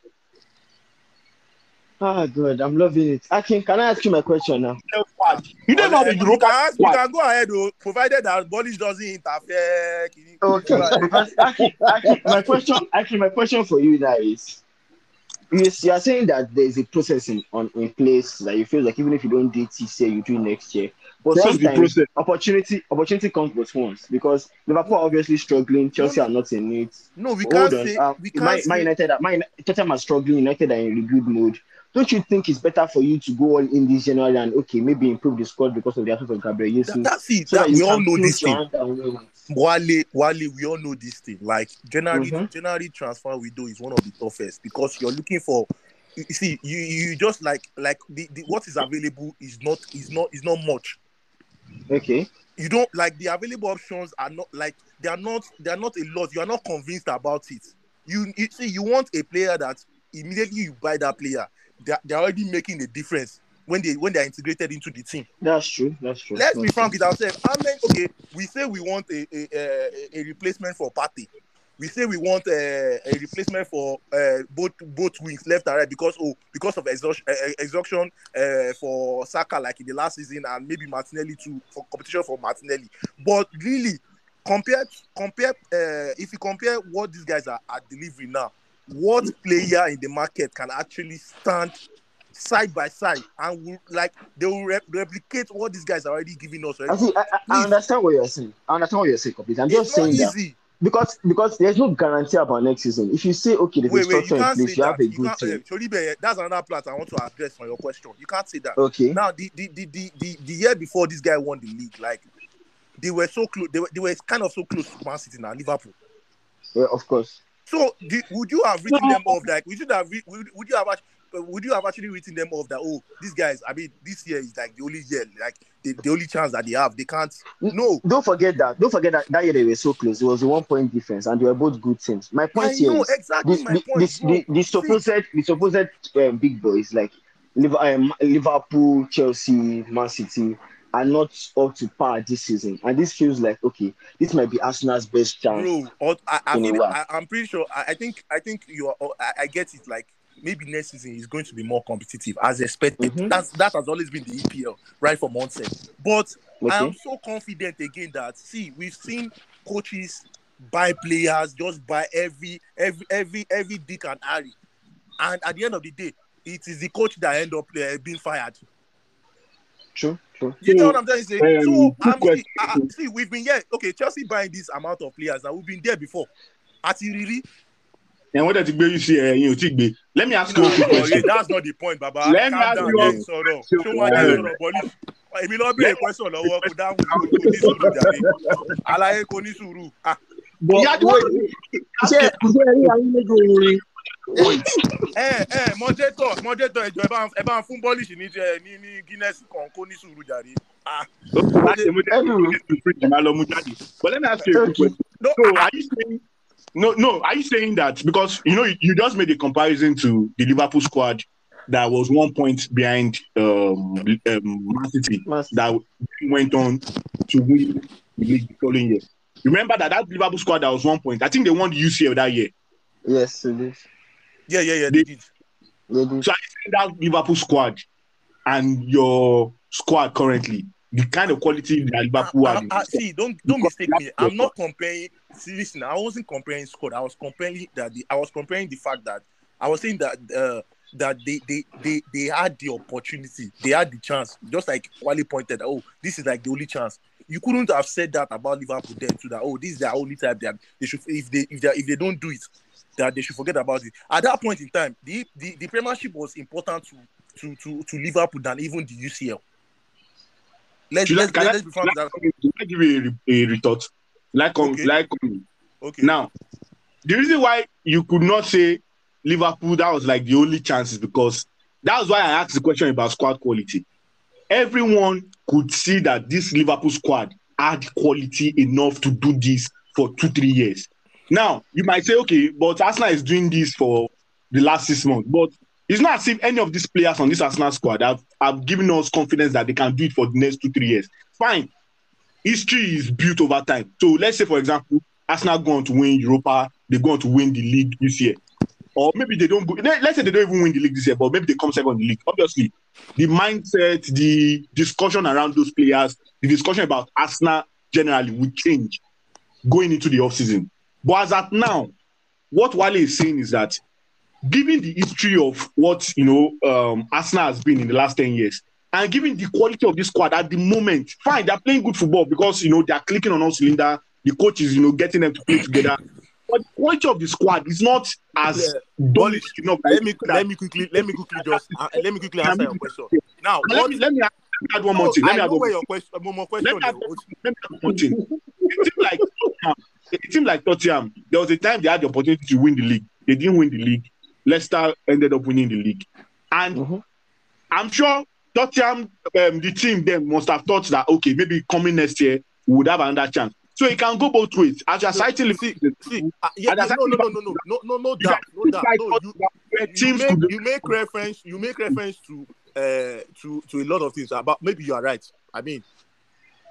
ah, good. I'm loving it. Akin, can I ask you my question now? You don't have a you, can Europa ask, you can go ahead, though, provided that Bolish doesn't interfere. Okay. because Akin, Akin, my question, actually, my question for you now is, you, you are saying that there is a process in, on in place that you feel like even if you don't do it this year, you do it next year. But What's the sometimes process? opportunity opportunity comes but once because Liverpool are obviously struggling, Chelsea are not in it. No, we Hold can't say Uh, we can't my, say my United, are- my Tottenham are struggling. United are in rebuild mode. Don't you think it's better for you to go all in this January and okay, maybe improve the squad because of the absence of Gabriel that, Jesus? that's it. so That, that we all know this your thing. hand and? Wale, Wale, we all know this thing. Like January, Mhm. January transfer window is one of the toughest because you're looking for. You you see, you you just like like the, the what is available is not is not is not much. Okay. You don't like the available options are not like they are not they are not a lot. You are not convinced about it. You, you see, you want a player that immediately you buy that player, they are, they're already making a difference when they when they are integrated into the team. That's true. That's true. Let's be That's frank with ourselves. I mean, okay, we say we want a a, a, a replacement for Partey. We say we want a, a replacement for uh, both both wings, left and right, because oh, because of exhaustion, uh, exhaustion uh, for Saka like in the last season, and maybe Martinelli too for competition for Martinelli. But really, compare compare uh, if you compare what these guys are, are delivering now, what player in the market can actually stand side by side and will like they will rep- replicate what these guys are already giving us I see. I, I, I understand what you're saying. I understand what you're saying, completely. I'm just It's not saying that easy. Because because there's no guarantee about next season. If you say okay, there's Wait, wait, structure you can't say place, you have a You good can't, team. uh, that's another part I want to address on your question. You can't say that. Okay. Now, the the, the, the, the the year before this guy won the league, like they were so close. They were, they were kind of so close to Man City now, Liverpool. Yeah, of course. So, the, would you have written them off? Like, would you have re- would, would you have act- uh, would you have actually written them off that oh, these guys? I mean, this year is like the only year, like the, the only chance that they have. They can't. No, Don't forget that. Don't forget that that year they were so close. It was a one point difference, and they were both good teams. My I point here know is exactly the, my point. the, the, the supposed the supposed um, big boys like um, Liverpool, Chelsea, Man City are not up to par this season, and this feels like okay, this might be Arsenal's best chance. bro. I, I mean, I, i'm pretty sure. I, I think. I think you are. I, I get it. Like maybe next season is going to be more competitive as expected. Mhm. That's that has always been the EPL right from onset. But I am so confident again that see we've seen coaches buy players, just buy every every every every dick and harry, and at the end of the day, it is the coach that end up uh, being fired. true, true. You know what I'm trying to say? um, so I'm see, question. uh, see, we've been here. Okay, Chelsea buying this amount of players, and we've been there before. At really, And what did you see? Uh, you know, Let me ask no, you a quick no, question. that's not the point, Baba. Let me Calm ask down, you then a- sọ̀rọ̀. Ṣé wọ́n jẹ́ sọ̀rọ̀ bọ́lí? Èmi lọ bí question lọ́wọ́ kò dáhùn kò ní sùúrù jàre. Aláyé kò ní sùúrù. Ah, But Yeah, the wait, one- ṣé ṣé ẹ rí ayé lójú orin? ẹ ẹ mọdétọ mọdétọ ẹjọ ẹ bá ẹ bá fún bọlíṣì ní jẹ ní ní guinness kan kó ní sùúrù jàre. Ah, Láti mú jáde, to free them, I'll mú jáde. But let me ask you a quick question. no, So are you saying no no are you saying that because you know you, you just made a comparison to the Liverpool squad that was one point behind um, um Man City that went on to win the league the following year. Remember that that Liverpool squad that was one point. I think they won the UCL that year. Yes, it is. yeah yeah yeah they did. They do. So I think that Liverpool squad and your squad currently, the kind of quality that Liverpool had. ah, ah, see, don't don't Because mistake me. I'm not comparing. See, listen, I wasn't comparing squad. I was comparing that. The, I was comparing the fact that I was saying that uh, that they, they they they had the opportunity, they had the chance. Just like Wally pointed, oh, this is like the only chance. You couldn't have said that about Liverpool then too. That oh, this is their only time. That they should if they if they if they don't do it, that they should forget about it. At that point in time, the the, the Premiership was important to to to to Liverpool than even the UCL. Let's let's, can I- let's be frank with that. Can I give you a, a retort? Like, on, Okay. like on- Okay. now, the reason why you could not say Liverpool that was like the only chance is because that's why I asked the question about squad quality. Everyone could see that this Liverpool squad had quality enough to do this for two, three years. Now, you might say, okay, but Arsenal is doing this for the last six months. But it's not as if any of these players on this Arsenal squad have, have given us confidence that they can do it for the next two, three years. Fine. History is built over time. So let's say, for example, Arsenal go on to win Europa, they go on to win the league this year. Or maybe they don't go, let- let's say they don't even win the league this year, but maybe they come second in the league. Obviously, the mindset, the discussion around those players, the discussion about Arsenal generally will change going into the offseason. But as at now, what Wale is saying is that given the history of what you know um, Arsenal has been in the last 10 years, and given the quality of this squad at the moment, fine, they're playing good football because you know they're clicking on all cylinder, the coach is you know getting them to play together. But the quality of the squad is not as dominant enough. let me let me quickly let me quickly just uh, let me quickly answer your question. Now, let what, me let me add, add one more thing. Let me add one more your question, more, more Let question. me add, let me add one thing. It seemed like it seemed like Tottenham. There was a time they had the opportunity to win the league. They didn't win the league. Leicester ended up winning the league, and Mhm. I'm sure Tottenham, um, the team, then must have thought that okay, maybe coming next year we would have another chance. So it can go both ways. As you're citing, See, see, uh, yeah, And yeah, that's no, no, no, no, no, no, no, no you doubt, no doubt. No, you, you make you make reference you make reference to uh to to a lot of things about maybe you are right i mean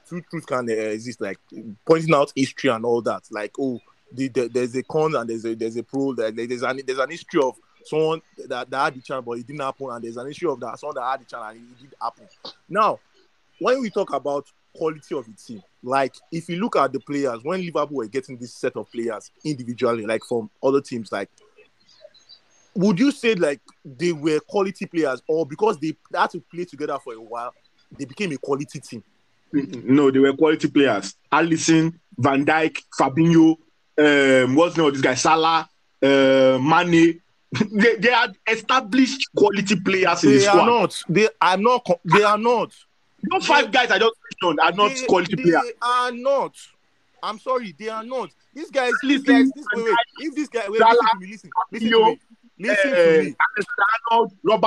truth truth can uh, exist like pointing out history and all that like oh the, the, there's a con and there's a there's a pro that there's an there's an history of someone that, that had the chance but it didn't happen and there's an issue of that someone that had the chance and it did happen now when we talk about quality of the team like if you look at the players when liverpool were getting this set of players individually like from other teams like would you say like they were quality players or because they had to play together for a while they became a quality team No, they were quality players. Alisson, Van Dijk, Fabinho, um, what's the name of this guy? Salah, uh, Mane. they, they had established quality players in the squad. they are not. They are not they are not. Those five guys I just mentioned are not they, quality they players. They are not. I'm sorry they are not. These guys these Listen, guys this wait, wait. if this guy wait, Salah, listen to me listen. Listen to me. Listen to Uh, me.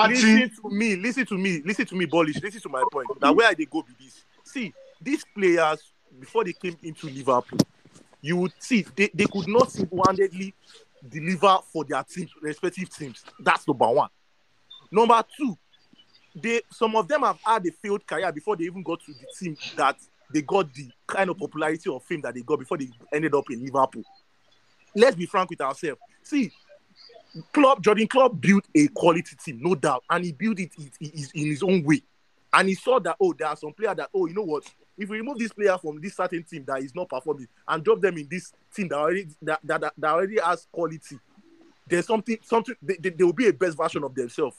Listen to me listen to me listen to me Polish listen to my point. Now where are they go with this? See these players before they came into liverpool you would see they, they could not single-handedly deliver for their teams respective teams that's number one number two they some of them have had a failed career before they even got to the team that they got the kind of popularity or fame that they got before they ended up in liverpool let's be frank with ourselves see Klopp Jürgen Klopp built a quality team, no doubt, and he built it, it, it- in his own way. And he saw that oh, there are some players that oh, you know what? If we remove this player from this certain team that is not performing and drop them in this team that already that, that, that, already has quality, there's something something they, they, they will be a best version of themselves.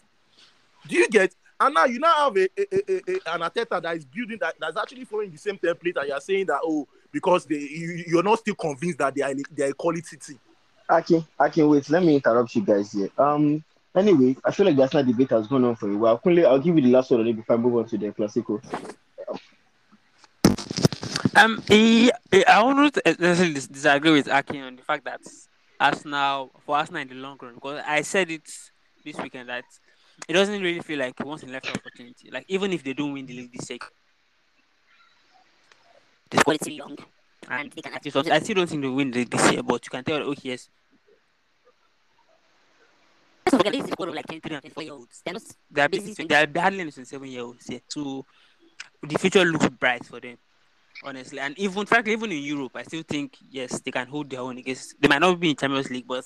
Do you get? And now you now have a, a, a, a, an Arteta that is building that that's actually following the same template, and you're saying that oh, because they you, you're not still convinced that they are they are a quality team. Akin, Akin, wait, let me interrupt you guys here. Um, anyway, I feel like the Arsenal debate has gone on for a while. I'll give you the last word on it before I move on to the Classico. Um, yeah, I won't necessarily disagree with Akin on the fact that Arsenal for Arsenal in the long run because I said it this weekend that it doesn't really feel like once in left opportunity. Like even if they don't win the league this year, the still young and they can something. I still don't think they win the league this year, but you can tell Oh yes. Let's this is squad of like 23 and 24 year olds. They're not they're basically they're hardly 27 year olds here. So the future looks bright for them honestly. And even frankly, even in Europe, I still think yes, they can hold their own against. They might not be in Champions League, but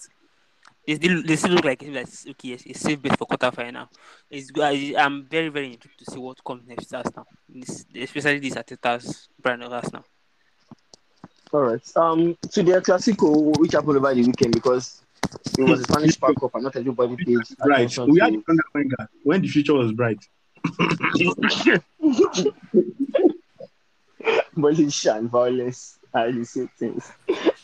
they still they still look like it's okay. Yes, it's safe bet for quarterfinal. It's I, I'm very very intrigued to see what comes next Arsenal, this, especially this Arteta's brand of Arsenal. All right. Um, to the Clasico, which happened over the weekend because it was a Spanish Park Cup and not everybody paid Right. attention We had to- the Wenger when the future was bright. And violence the same things.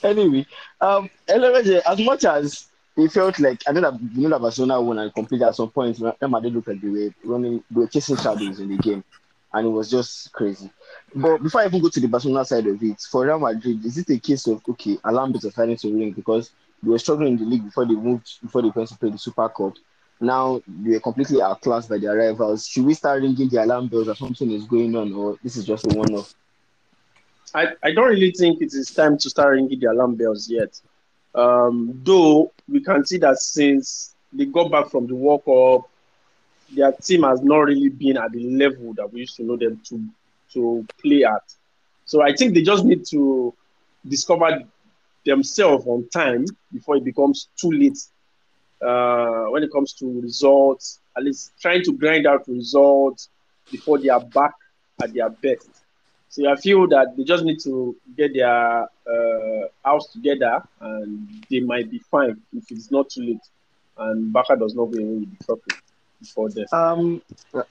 anyway, um, Elemeje, as much as it felt like I know that you know that Barcelona won and completed at some point, Real Madrid looked like they were running, they were chasing shadows in the game, and it was just crazy. But before I even go to the Barcelona side of it, for Real Madrid, is it a case of okay, alarm bells are starting to ring because they were struggling in the league before they moved, before they went to play the Super Cup. Now they were completely outclassed by their rivals. Should we start ringing the alarm bells or something is going on, or this is just a one-off? I, I don't really think it is time to start ringing the alarm bells yet. Um, though we can see that since they got back from the World Cup, their team has not really been at the level that we used to know them to to play at. So I think they just need to discover themselves on time before it becomes too late. Uh, when it comes to results, at least trying to grind out results before they are back at their best. So I feel that they just need to get their uh, house together and they might be fine if it's not too late and Barca does not go away with the trophy before this. Um,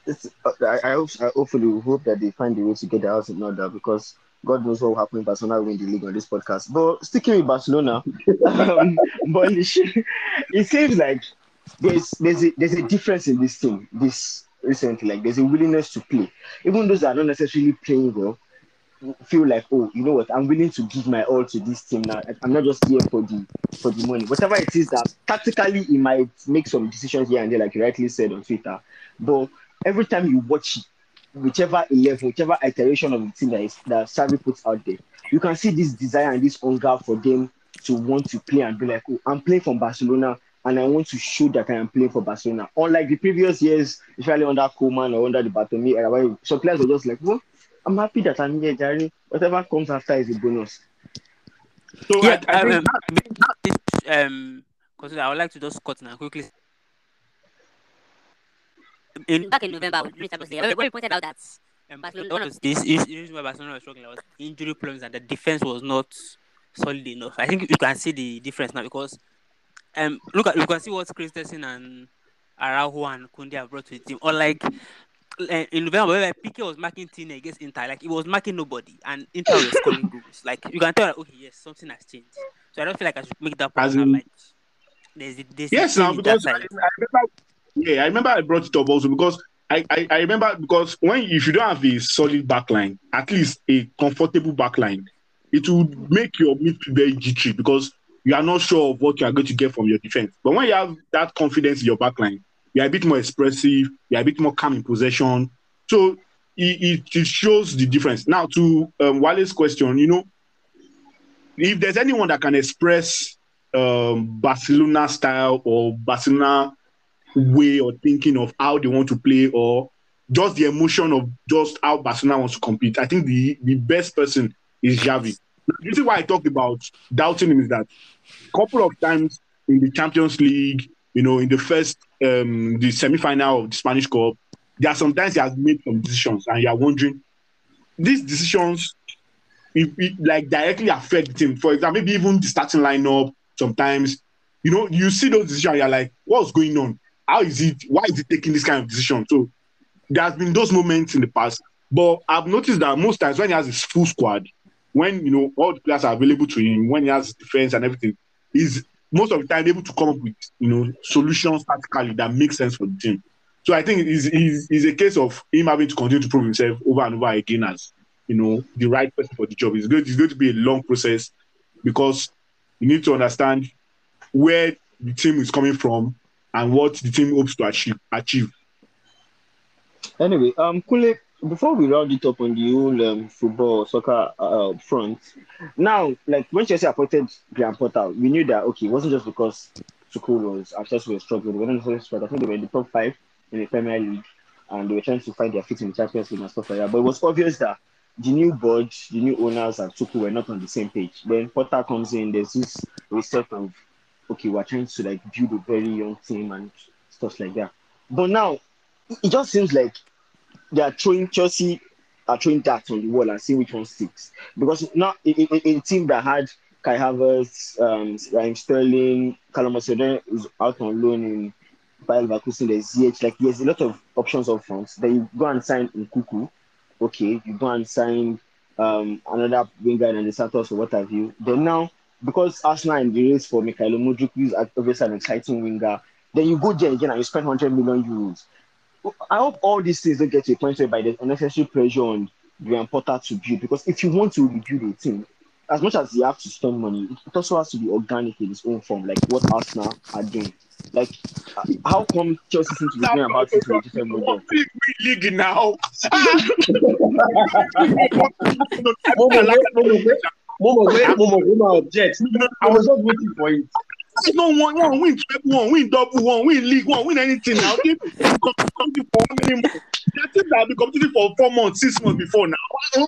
it's, uh, I, I hope, I hopefully hope that they find a way to get the house in order because God knows what will happen if Barcelona win the league on this podcast. But sticking with Barcelona, um, but it seems like there's there's a there's a difference in this team this recently. Like there's a willingness to play, even those that are not necessarily playing well. Feel like, oh, you know what? I'm willing to give my all to this team now. I'm not just here for the for the money. Whatever it is that tactically it might make some decisions here and there, like you rightly said on Twitter. But every time you watch whichever eleven, whichever iteration of the team that is that Xavi puts out there, you can see this desire and this hunger for them to want to play and be like, oh, I'm playing from Barcelona and I want to show that I am playing for Barcelona. Unlike the previous years, especially under Koeman or under the Bartomeu era, where some players were just like, well, I'm happy that I'm here, Jerry. Whatever comes after is a bonus. So Yeah, I, I um, think um, um, consider, I would like to just cut now quickly. In back in November with Mr. We pointed out that um, Barcelona- was this is reason why Barcelona was struggling was injury problems and the defense was not solid enough. I think you can see the difference now because um look at you can see what Christensen and Araujo and Koundé have brought to the team. Or like uh, in November, where Piqué was marking Tine against Inter, like he was marking nobody, and Inter was scoring goals. Like you can tell, that, okay, yes, something has changed. So I don't feel like I should make that point in- like there's, there's Yes, now because I, I remember. Yeah, I remember I brought it up also because I, I, I remember because when if you don't have a solid backline, at least a comfortable backline, it would make your midfield very jittery because you are not sure of what you are going to get from your defense. But when you have that confidence in your backline, you are a bit more expressive, you are a bit more calm in possession. So it, it, shows the difference. Now to um, Wale's question, you know, if there's anyone that can express um, Barcelona style or Barcelona way or thinking of how they want to play or just the emotion of just how Barcelona wants to compete. I think the, the best person is Xavi. The reason why I talked about doubting him is that a couple of times in the Champions League, you know, in the first um the semi-final of the Spanish Cup, there are sometimes he has made some decisions and you are wondering these decisions if like directly affect team. For example, maybe even the starting lineup sometimes, you know, you see those decisions, you're like, what's going on? How is it? Why is he taking this kind of decision? So there has been those moments in the past. But I've noticed that most times when he has his full squad, when you know all the players are available to him, when he has defense and everything, he's most of the time able to come up with you know solutions tactically that make sense for the team. So I think it's, it's, it's a case of him having to continue to prove himself over and over again as you know, the right person for the job. It's going, it's going to be a long process because you need to understand where the team is coming from and what the team hopes to achieve. achieve. Anyway, um, Kunle, before we round it up on the whole um, football soccer uh, front, now like when Chelsea appointed Graham Potter, we knew that okay, it wasn't just because Tuchel was Chelsea were struggling. we weren't necessarily I think they were in the top five in the Premier League, and they were trying to find their feet in the Champions League and stuff like that. But it was obvious that the new board, the new owners, and Tuchel were not on the same page. Then Potter comes in. There's this reset of okay, we're trying to like build a very young team and stuff like that. But now it just seems like they are throwing Chelsea are throwing darts on the wall and seeing which one sticks. Because now in, a, a team that had Kai Havertz, um, Raheem Sterling, Callum is out on loan in Bayer Leverkusen, there's ZH. Like there's a lot of options up front. Then you go and sign in Nkunku. Okay, you go and sign um, another winger and the Santos or what have you. Then now, because Arsenal in the race for Mykhailo Mudryk, who's obviously an exciting winger, then you go there again and you spend 100 million euros. I hope all these things don't get to a point where by the unnecessary pressure on Graham Potter to build. Because if you want to rebuild a team, as much as you have to spend money, it also has to be organic in its own form, like what Arsenal are doing. Like, how come Chelsea seems to be going about it in a different model? Big league now. Momo, wait, Momo, Momo, object. I was just waiting for it. no one, one win treble, one win double, one win league, one win anything now. They competitive for how many months? That team that have been competitive for four months, six months before now.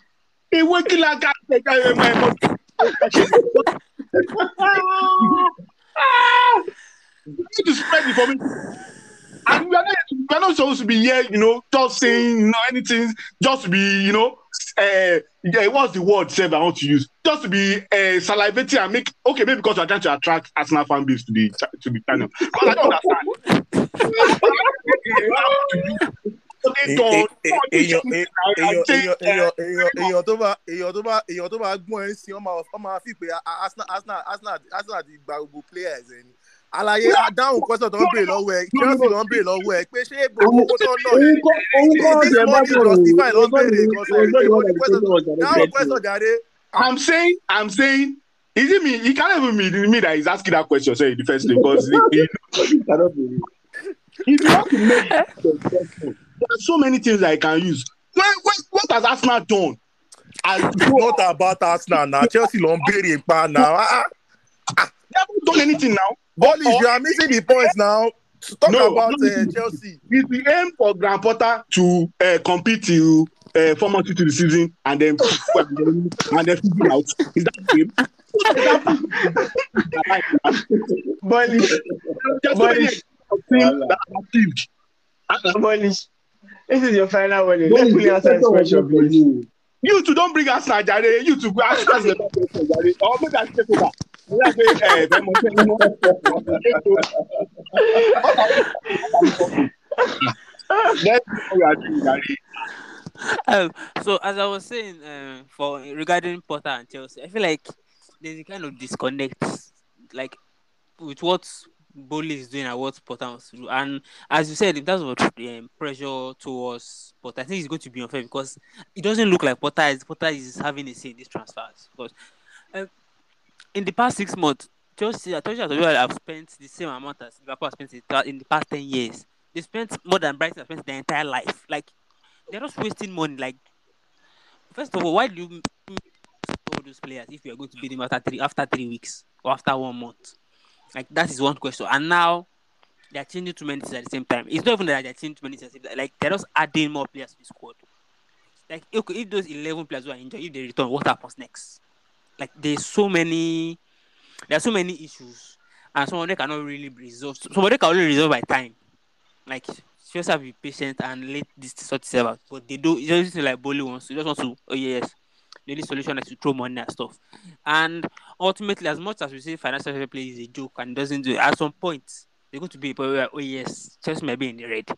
Hey, what kill that guy? My You to spread information. And we are, not, we are not supposed to be here, you know, just saying, you know, anything, just to be, you know, uh, what's the word Seb, I want to use? Just to be uh, salivating and make okay, maybe because we're trying to attract Arsenal fan base to the to the channel. Because I don't understand. èèyàn tó bá èèyàn tó bá èèyàn tó bá gbọ́n ẹ̀ sí ọmọ ọmọ àfi pé Arsenal Arsenal Arsenal Arsenal ti gba gbogbo players ẹ̀ ni àlàyé àdáhùn question tó ń béèrè lọ́wọ́ ẹ̀ Chelsea ló ń béèrè lọ́wọ́ ẹ̀ pé ṣé gbogbo owó tó ń ná yẹn is this money justify ló ń béèrè dáhùn question jàre. I'm saying, I'm saying, is it me? He can't even mean me that he's asking that question, sorry, in the first place, because he, he, if you want to make eh. there are so many things I can use. What, what, what has Arsenal done? As not about Arsenal now. Chelsea ló ń béèrè pa now. Ah, ah, ah. They haven't done anything now. Bọ́ọ̀lì, you are missing the point now. Talk No, about no. uh, Chelsea. Is the aim for Graham Potter to uh, compete till uh, four months into the season and then and then figure out? Is that the aim? Bolish, There's so many things that are achieved. Bolish, this is your final warning. Let me answer this question, please. You two don't bring us Jare. You two go ask us the question, Jare. Or make us take over. Doing. Um, so as I was saying, uh, for regarding Potter and Chelsea, I feel like there's a kind of disconnect, like with what Boehly is doing and what Potter wants to do. And as you said, in terms of um, pressure towards Potter, I think it's going to be unfair because it doesn't look like Potter is Potter is having a say in these transfers. Because um, in the past six months, Chelsea, well have spent the same amount as Liverpool spent in the- past ten years. They spent more than Brighton spent their entire life. Like they're just wasting money. Like first of all, why do you all those players if you are going to beat them after three after three weeks or after one month? Like that is one question. And now they're changing many things at the same time. It's not even that they're changing same time. Like they're just adding more players to the squad. Like okay, if those eleven players who are injured, if they return, what happens next? Like there's so many, there are so many issues, and some of them cannot really be resolved. Some of them can only resolve by time. Like just have to be patient and let this sort itself out. But they do. Just like Boehly ones. You just want to. Oh yes, the only solution is to throw money and stuff. And ultimately, as much as we say financial fair play is a joke and doesn't do it, at some point they're going to be a point oh yes, Chelsea might be in the red.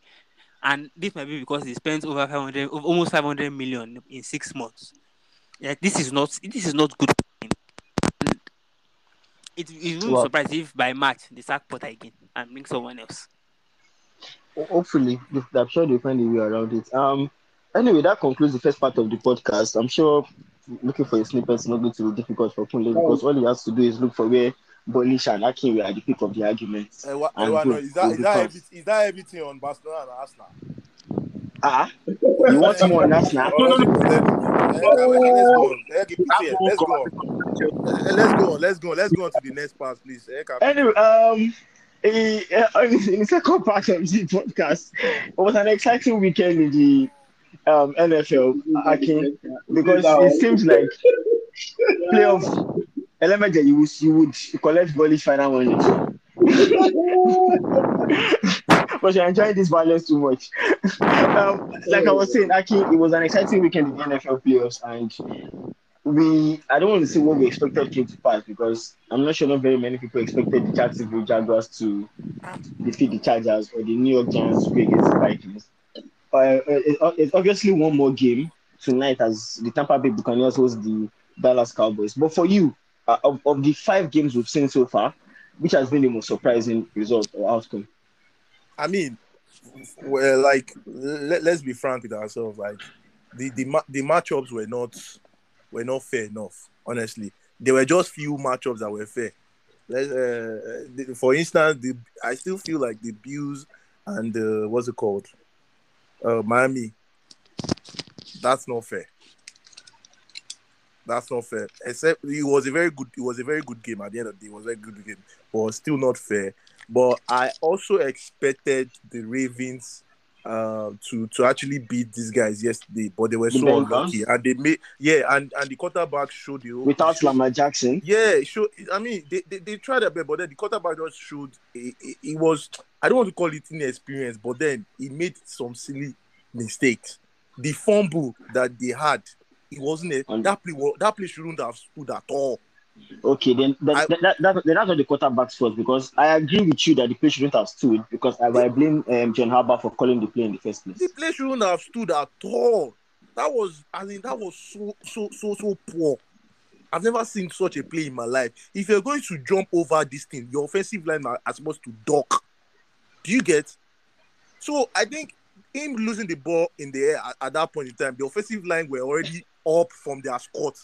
And this might be because they spent over 500, almost 500 million in six months. Yeah, this is not this is not good. And it, it wouldn't Well- surprise if by March they sack Potter again and bring someone else. Hopefully, I'm sure they'll find a way around it. Um, anyway, that concludes the first part of the podcast. I'm sure looking for a snippet is not going to be difficult for Kunle because all he has to do is look for where Bolish and Akin were at the peak of the argument. Eh, wa- eh, And no, is that we'll is be that fine. everything, is that everything on Barcelona and Arsenal? Ah, you want some more on that now? Honestly, let me- eh, let's go on. Keep it here. Let's go on. Let's go on. Let's go on. Let's go on to the next part, please. Eh, Anyway, um, eh, eh, in the second part of the podcast, it was an exciting weekend in the um, NFL, Akin, because it seems like playoff element that you would, you would collect Bolish final money. but you're enjoying this violence too much. um, like I was saying, Aki, it was an exciting weekend in the NFL playoffs, and we I don't want to say what we expected came to pass because I'm not sure not very many people expected the Jacksonville Jaguars to defeat the Chargers or the New York Giants to against the Vikings. Uh, it- it's obviously one more game tonight as the Tampa Bay Buccaneers host the Dallas Cowboys. But for you, uh, of, of the five games we've seen so far, which has been the most surprising result or outcome? I mean, well, like let, let's be frank with ourselves. Like the the the matchups were not were not fair enough. Honestly, there were just few matchups that were fair. Let's, uh, the, for instance, the I still feel like the Bills and uh, what's it called, uh, Miami. That's not fair. That's not fair. Except it was a very good. It was a very good game. At the end of the day, it was a very good game, but still not fair. But I also expected the Ravens uh, to to actually beat these guys yesterday, but they were The so Bengals? unlucky, and they made yeah, and and the quarterback showed the Without showed- Lamar Jackson, yeah, it showed. I mean, they, they, they tried their best, but then the quarterback just showed it, it, it was. I don't want to call it inexperience, but then he made some silly mistakes. The fumble that they had, it wasn't a, that play. That play shouldn't have stood at all. Okay, then that, I- that, that, that, that's not the quarterback's fault because I agree with you that the play shouldn't have stood because I, I blame um, John Harbaugh for calling the play in the first place. The play shouldn't have stood at all. That was, I mean, that was so so so so poor. I've never seen such a play in my life. If you're going to jump over this thing, your offensive line are, are supposed to duck. Do you get? So I think him losing the ball in the air at, at that point in time, the offensive line were already up from their squat,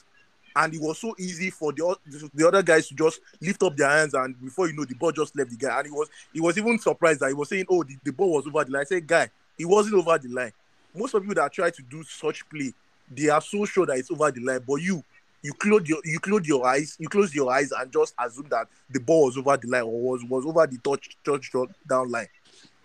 and it was so easy for the the other guys to just lift up their hands, and before you know, the ball just left the guy, and he was he was even surprised that he was saying, "Oh, the, the ball was over the line." I said, "Guy, it wasn't over the line." Most of you that try to do such play, they are so sure that it's over the line, but you. You close your you close your eyes, you close your eyes and just assume that the ball was over the line or was, was over the touch touch down line.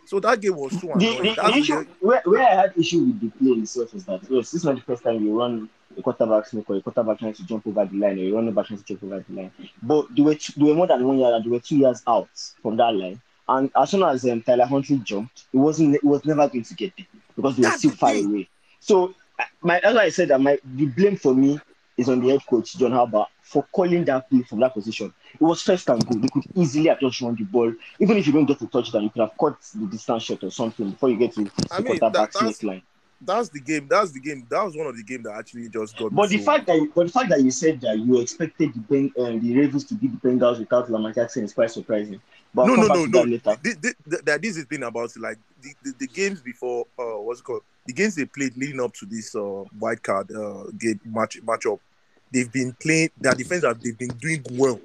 So that game was so The, the, the issue where, where I had issue with the play itself is that yes, this is not the first time you run a quarterback sneak or a quarterback trying to jump over the line or you run back trying to jump over the line. But they were two, they were more than one yard and they were two yards out from that line. And as soon as um, Tyler Huntley jumped, it wasn't it was never going to get there because they were That's still far away. So uh, my why I said that my the blame for me is on the head coach John Harbaugh for calling that play from that position. It was first and goal. They could easily have just run the ball. Even if you don't get a touchdown, you could have caught the distance shot or something before you get to the I mean, quarterback that- line. That's the game. That's the game. That was one of the game that actually just got. But the so- fact that you, but the fact that you said that you expected the ben, um, the Ravens to beat the Bengals without Lamar Jackson is quite surprising. But no, no, no, no. that. This, this, this, this is thing about. Like the, the, the games before, uh, what's it called? The games they played leading up to this uh wild card uh game match matchup. They've been playing their defense. Have they've been doing well.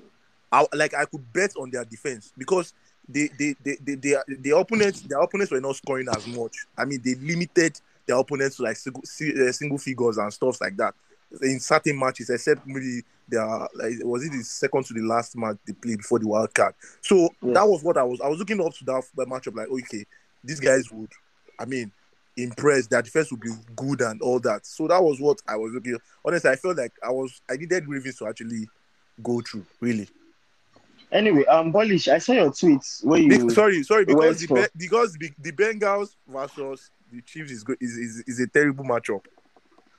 I, like I could bet on their defense because they they they they, they, the opponents their opponents were not scoring as much. I mean, they limited their opponents to like single, uh, single figures and stuff like that in certain matches, except maybe their like was it the second to the last match they played before the wild card. So Yeah. that was what I was. I was looking up to that, matchup. Like, okay, these guys would, I mean, impress. Their defense would be good and all that. So that was what I was looking. Honestly, I felt like I was. I needed Ravens to actually go through. Really. Anyway, um, Bolish, I saw your tweets where you. Be- sorry, sorry, because the for- because the, the Bengals versus the Chiefs is, go- is is is a terrible matchup.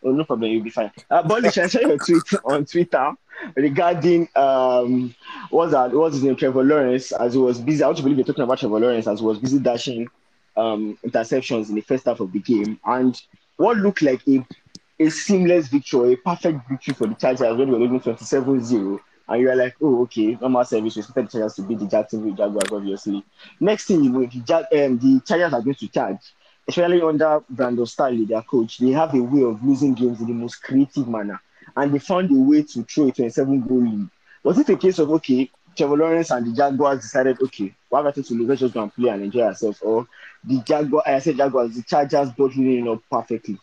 Oh, no problem, you'll be fine. Uh, Bolish, I saw your tweet on Twitter regarding um, what's that? What's his name? Trevor Lawrence, as he was busy. I want to believe you're talking about Trevor Lawrence as he was busy dashing um interceptions in the first half of the game, and what looked like a a seamless victory, a perfect victory for the Chargers when we were losing 27-0. And you're like, oh, okay, normal service. We expected the Chargers to beat the Jacksonville Jaguars, obviously. Next thing you know, the, um, the Chargers are going to charge. Especially under Brandon Staley, their coach, they have a way of losing games in the most creative manner. And they found a way to throw a 27 goal lead. Was it a case of, okay, Trevor Lawrence and the Jaguars decided, okay, we're going to lose, let's just go and play and enjoy ourselves? Or the Jaguars, I said Jaguars, the Chargers bottled it up perfectly.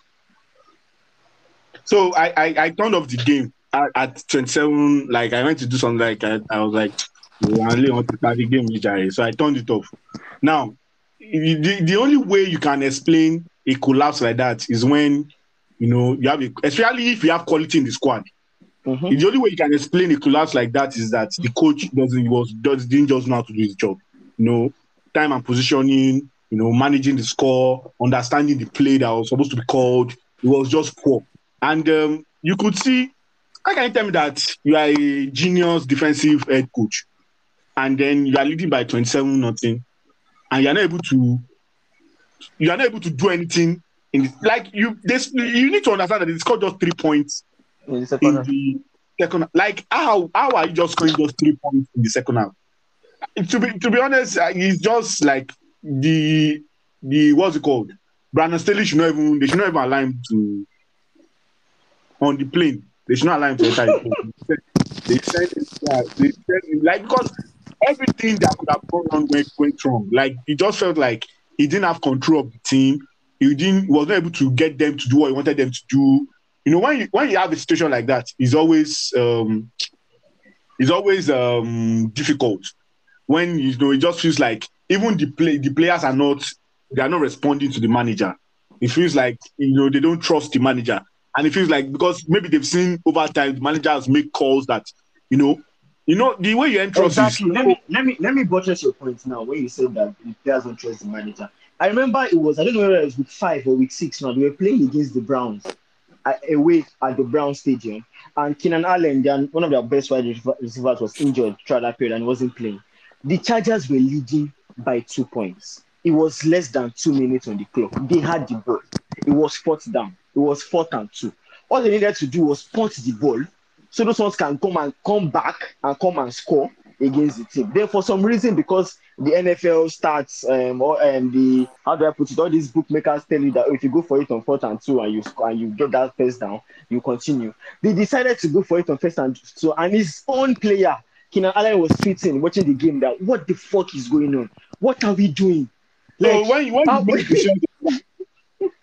So I, I, I turned off the game at, at 27. Like I went to do something like I, I was like, "You only want to the game, Jai." So I turned it off. Now, the, the only way you can explain a collapse like that is when you know you have a, especially if you have quality in the squad. Mhm. The only way you can explain a collapse like that is that the coach doesn't was does, didn't just know how to do his job. You know, time and positioning, you know, managing the score, understanding the play that was supposed to be called. It was just poor. And um, you could see, how can you tell me that you are a genius defensive head coach and then you are leading by 27 nothing and you're not able to you are not able to do anything in the, like you this you need to understand that it's called just three points In the second in half. the second like how how are you just scoring just three points in the second half? To be to be honest uh, it's just like the the what's it called? Brandon Staley should not even they should not even allow him to on the plane. They should not allow him to enter the plane they said yeah, they said like because everything that could have gone wrong went, went wrong. Like it just felt like he didn't have control of the team. He didn't was not able to get them to do what he wanted them to do. You know when you when you have a situation like that it's always um it's always um difficult. When you know it just feels like even the play the players are not they are not responding to the manager. It feels like you know they don't trust the manager. And it feels like because maybe they've seen over time the managers make calls that you know you know the way you entrust Exactly. is Let me let me let me buttress your point now. When you said that players don't trust the manager, I remember it was I don't know whether it was week five or week six. Now they were playing against the Browns uh, away at the Brown Stadium, and Keenan Allen, one of their best wide receivers, was injured throughout that period and wasn't playing. The Chargers were leading by two points. It was less than two minutes on the clock. They had the ball. It was fourth down. It was fourth and two. All they needed to do was punt the ball so those ones can come and come back and come and score against the team. Then for some reason, because the NFL starts um or um the how do I put it? All these bookmakers tell you that oh, if you go for it on fourth and two and you score and you get that first down, you continue. They decided to go for it on first and two, and his own player, Keenan Allen, was tweeting, watching the game that what the fuck is going on? What are we doing? so Like, when you when how- you make decisions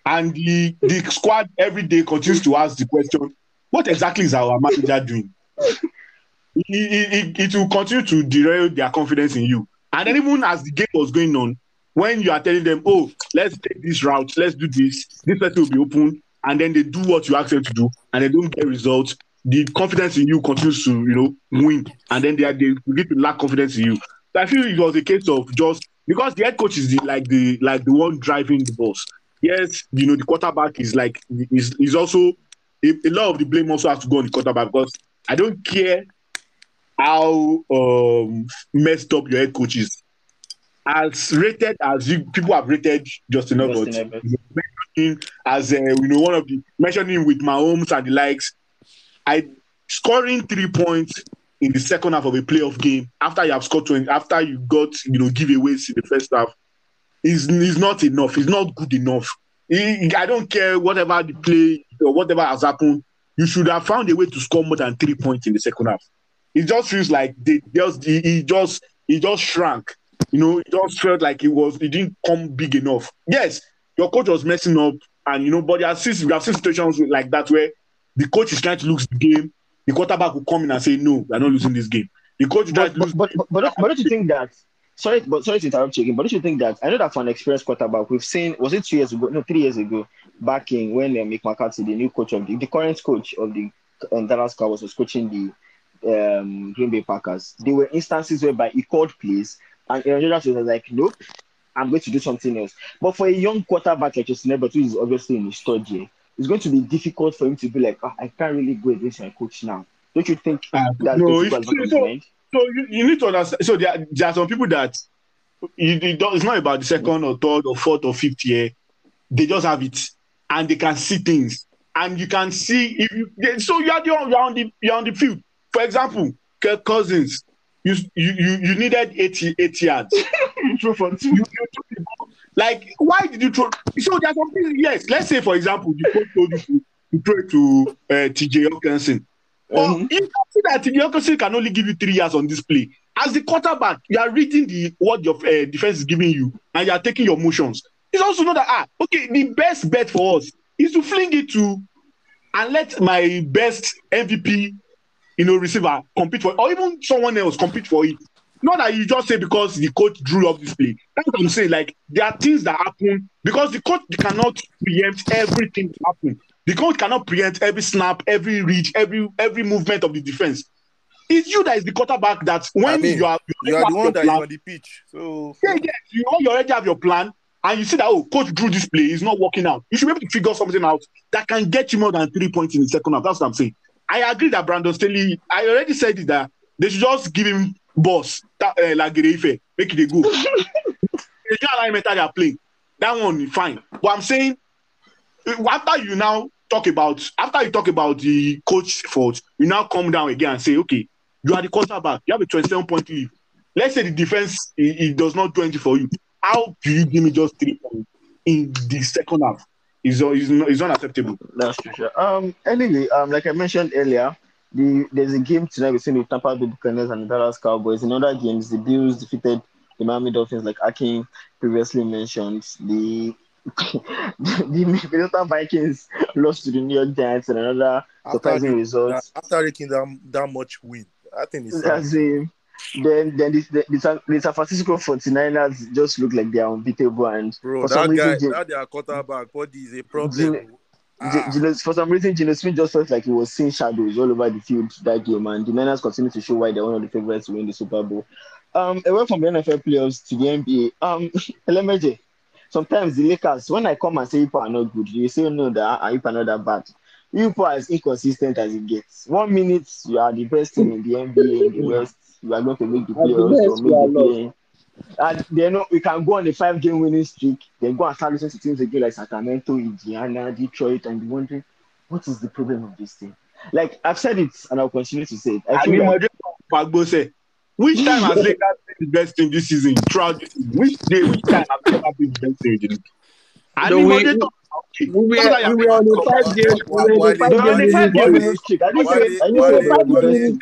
and the the squad every day continues to ask the question what exactly is our manager doing? It, it, it, will continue to derail their confidence in you. And then even as the game was going on when you are telling them oh let's take this route let's do this this person will be open and then they do what you ask them to do and they don't get results the confidence in you continues to you know win and then they are they begin to lack confidence in you. So i feel it was a case of just because the head coach is the, like the like the one driving the bus. Yes you know the quarterback is like is, is also a, a lot of the blame also has to go on the quarterback because i don't care how um messed up your head coach is as rated as you people have rated Justin Herbert, Justin Herbert. mentioning as uh, you know one of the mentioning with Mahomes and the likes, I scoring three points in the second half of a playoff game after you have scored 20, after you got you know giveaways in the first half is is not enough. It's not good enough. I don't care whatever the play or whatever has happened. You should have found a way to score more than three points in the second half. It just feels like they just he, he just he just shrank. You know, it just felt like it was it didn't come big enough. Yes, your coach was messing up, and you know, but there are seen, we have seen situations like that where the coach is trying to lose the game, the quarterback will come in and say, "No, we are not losing this game." The coach is trying but, to lose. but, but, but, but don't you think that sorry but sorry to interrupt you again but don't you think that I know that for an experienced quarterback we've seen was it two years ago no three years ago back in when uh, Mick McCarthy the new coach of the, the current coach of the um, Dallas Cowboys was coaching the um, Green Bay Packers. There were instances whereby he called plays and Aaron Rodgers was like nope I'm going to do something else. But for a young quarterback like Justin Herbert who is obviously in his third year it's going to be difficult for him to be like "Ah, I can't really go against my coach now. Don't you think Uh, that's no, going to go his so, you, you need to understand. So there, are- there are some people that you, you it's not about the second or third or fourth or fifth year. They just have it, and they can see things, and you can see if you. they- So you are the, you're on the you're on the field. For example, Kirk Cousins, you you you, you needed 80, 80 yards. Throw for two. You- you took the ball. Like, why did you throw? So there's something. Yes, let's say for example, the told you to, to throw to uh, TJ Hockenson. Well, Mhm. you can see that can only give you three years on this play. As the quarterback, you are reading the what your uh, defense is giving you, and you are taking your motions. It's also not that ah, okay, the best bet for us is to fling it to and let my best MVP, you know, receiver compete for, or even someone else compete for it. Not that you just say because the coach drew up this play. That's what I'm saying. Like there are things that happen because the coach cannot preempt everything to happen. The coach cannot preempt every snap, every reach, every every movement of the defense. It's you that is the quarterback that when I mean, you are You are the one that is plan, on the pitch. So yeah, yeah, you, when you already have your plan and you see that oh, coach drew this play, it's not working out. You should be able to figure something out that can get you more than three points in the second half. That's what I'm saying. I agree that Brandon Staley. I already said it that they should just give him boss that uh, like Ife, make it a go. the alignment that they are playing, that one is fine. But I'm saying after you now talk about after you talk about the coach fault, you now come down again and say, okay, you are the quarterback, you have a 27 point lead. Let's say the defense it, it does not do anything for you. How do you give me just three points in the second half? Is is is unacceptable. That's true. Sure. Um. Anyway, um, like I mentioned earlier, the there's a game tonight between the Tampa Bay Buccaneers and the Dallas Cowboys. In other games, the Bills defeated the Miami Dolphins, like Akin previously mentioned. The the Minnesota Vikings lost to the New York Giants in another after, surprising the- result. after taking that, that much win, I think it's That's it. Then, then the, the, the, San, the San Francisco 49ers just look like they are unbeatable. And bro. for That some guy, reason, that their quarterback body is a problem. Gino- Ah, for some reason, Geno Smith just felt like he was seeing shadows all over the field that game, and the Niners continue to show why they're one of the favorites to win the Super Bowl. Um, away from the NFL playoffs to the NBA, um, LMJ, sometimes the Lakers, when I come and say people are not good, you say no, that ah, are people are not that bad. You people are as inconsistent as it gets. One minute you are the best team in the NBA in the West, you are going to make the playoffs or best, make we the play. And then we can go on a five game winning streak, then go and start losing to teams again like Sacramento, Indiana, Detroit, and be wondering what is the problem of this thing? Like I've said it and I'll continue to say it. I I feel mean, like, moderator say, which time has Lakers been the best team this season throughout this season? Which day, which time have they ever been the best team in the league? I No, mean, we- moderator, okay. We were, we were on making five game. We were on a five they're on a five game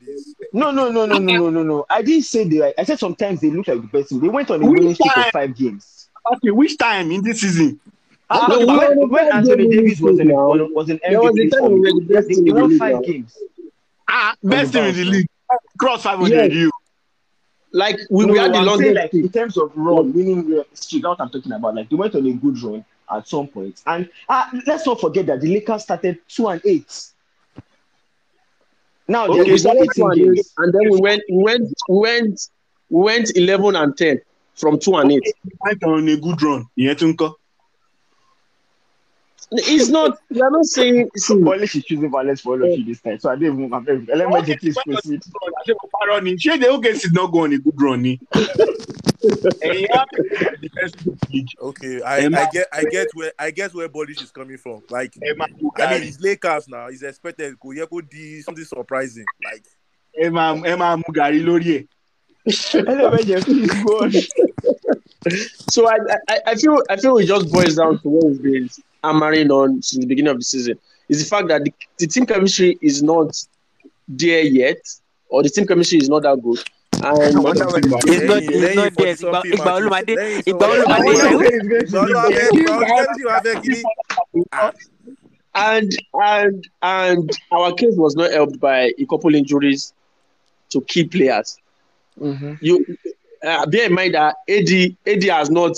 the. No, no, no, no, no, no, no, no. I didn't say they. I said sometimes they look like the best team. They went on a winning streak of five games. Okay, which time in this season? Ah, No, when, were on a when Anthony Davis was in streak was, was in There was a MVP time form, we were the they, best they team in the won five games. Ah, On best team in the league. Cross 500, Yes. you. Like we, no, we had the I'm longest like in terms of run, winning uh, streak. That's what I'm talking about. Like they went on a good run at some point, and uh, let's not forget that the Lakers started two and eight. Now Okay, they We started two and eight, and then we went, we went, we went, we went eleven and ten from two and eight. Went on a good run. Ìyẹn tún kọ́. It's not. We are not saying. See, Only she's choosing violence for all of you this time, so I didn't even. I'm very, let me Okay, please went on a proceed. good run. Ṣé mo parọ́ the OKC not going a good run ni? Ẹ̀yin á the best team in the league. Okay, I, I get I get where I get where Bolish is coming from. Like Ẹ I mean, gàrí. it's Lakers now. It's expected. Kò yẹ kó di something surprising. Like Ẹ máa ẹ máa mú gàrí lórí ẹ̀. LMJ, please so I, I, I feel, I feel it just boils down to what we've been hammering on since the beginning of the season. Is the fact that the, the team chemistry is not there yet, or the team chemistry is not that good. And it's It's not, lẹ́yìn- it's not there. 40 something Ìgbà matches, ìgbà something olùmọdé matches. ìyàwó. Ìgbà olùmọdé ìgbà olùmọdé wà fẹ́ kí and and and our case was not helped by a couple injuries to key players. Mhm. You uh, bear in mind that AD AD has not.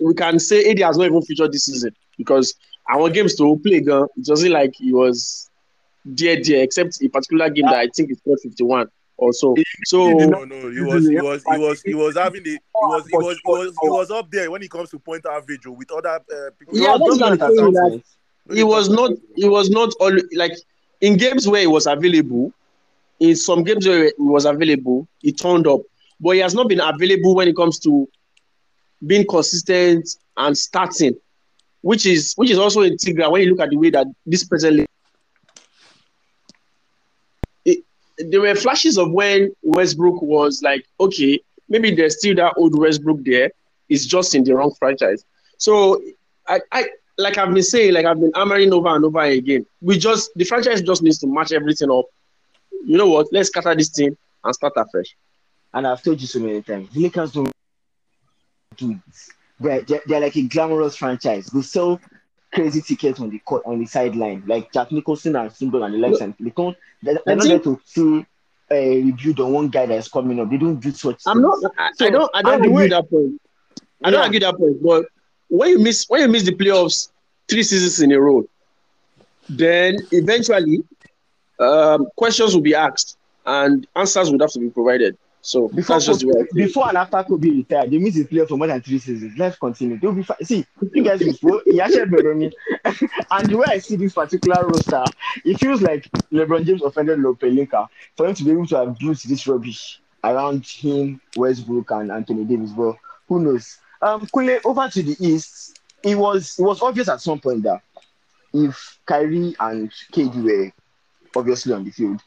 We can say AD has not even featured this season because our games to play, gan, it wasn't like he was there there, except a particular game that I think is fifty one or so. So No, no, he was, he was, he was, he was having the, he was, he was, he was, he was up there when it comes to point average oh, with other uh, people. Yeah, that's what I'm Dominant at saying, some that- he was not he was not all like in games where he was available in some games where he was available he turned up but he has not been available when it comes to being consistent and starting which is which is also integral when you look at the way that this present there were flashes of when Westbrook was like, okay, maybe there's still that old Westbrook there. It's just in the wrong franchise. So I, I like I've been saying, like I've been hammering over and over again. We just the franchise just needs to match everything up. You know what? Let's scatter this team and start afresh. And I've told you so many times, the Lakers don't it. They're, they're, they're like a glamorous franchise. They sell crazy tickets on the court on the sideline, like Jack Nicholson and Symbol and the likes, and they don't they're, they're not there to see a review on one guy that's coming up. They don't do such. I'm not. things. I, So, I don't. I don't argue way- that point. I don't Yeah. argue that point. But when you miss when you miss the playoffs three seasons in a row, then eventually um, questions will be asked and answers would have to be provided. So Before, that's just the way I before and after Kobe retired, they missed his player for more than three seasons. Let's continue. They'll be fine. See, you guys will he actually me. and the way I see this particular roster, it feels like LeBron James offended Rob Pelinka for him to be able to have built this rubbish around him, Westbrook, and Anthony Davis. But who knows? Um, Kunle, over to the East, it was it was obvious at some point that if Kyrie and KD were obviously on the field,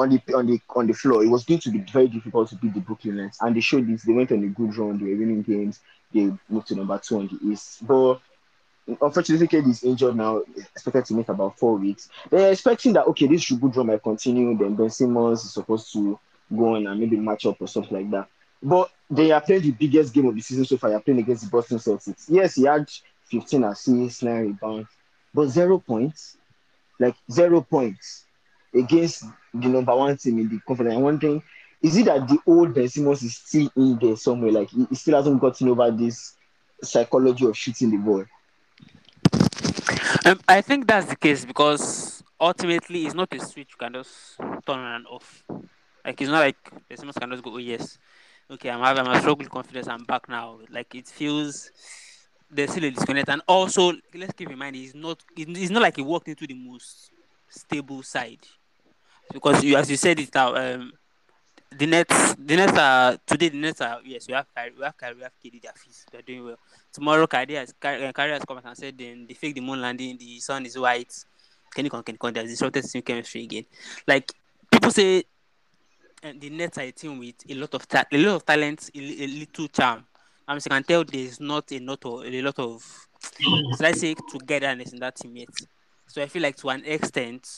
on the on the on the floor, it was going to be very difficult to beat the Brooklyn Nets. And they showed this. They went on a good run. They were winning games. They moved to number two on the East. But unfortunately, KD is injured now. Expected to miss about four weeks. They're expecting that okay, this good run might continue. Then Ben Simmons is supposed to go on and maybe match up or something like that. But they are playing the biggest game of the season so far. They are playing against the Boston Celtics. Yes, he had 15 assists, nine rebounds, but zero points. Like zero points against the number one team in the conference. I'm wondering, is it that the old Ben Simmons is still in there somewhere? Like he, still hasn't gotten over this psychology of shooting the ball. Um, I think that's the case because ultimately it's not a switch you can just turn on and off. Like it's not like the Simmons can just go, oh yes, okay, I'm having a struggle with confidence, I'm back now. Like it feels there's still a disconnect, and also let's keep in mind he's not it's not like he walked into the most stable side because you as you said it now. Um, the Nets, the Nets are today. The Nets are yes. We have Kyrie, we have Kyrie, we have KD. They're feast. They're doing well. Tomorrow, Kyrie has Kyrie, uh, has come and said then they fake the moon landing. The sun is white. Can you can con? There's disrupted team chemistry again. Like people say, and the Nets are a team with a lot of ta- a lot of talent, a, a little charm. I mean, can tell there's not a lot of a lot of say togetherness in that team yet. So I feel like to an extent,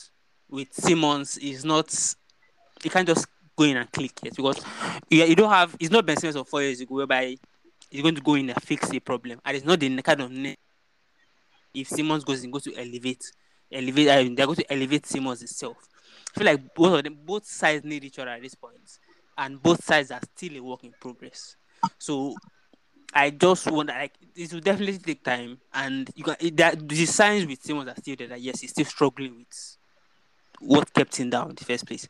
with Simmons, is not. You can't just go in and click it because you, you don't have. It's not Ben Simmons of four years ago whereby he's going to go in and fix a problem, and it's not the kind of net. If Simmons goes in, goes to elevate, elevate. I mean, they're going to elevate Simmons itself. I feel like both of them, both sides need each other at this point, and both sides are still a work in progress. So I just wonder, like, this will definitely take time, and you can that the signs with Simmons are still there. That yes, he's still struggling with what kept him down in the first place.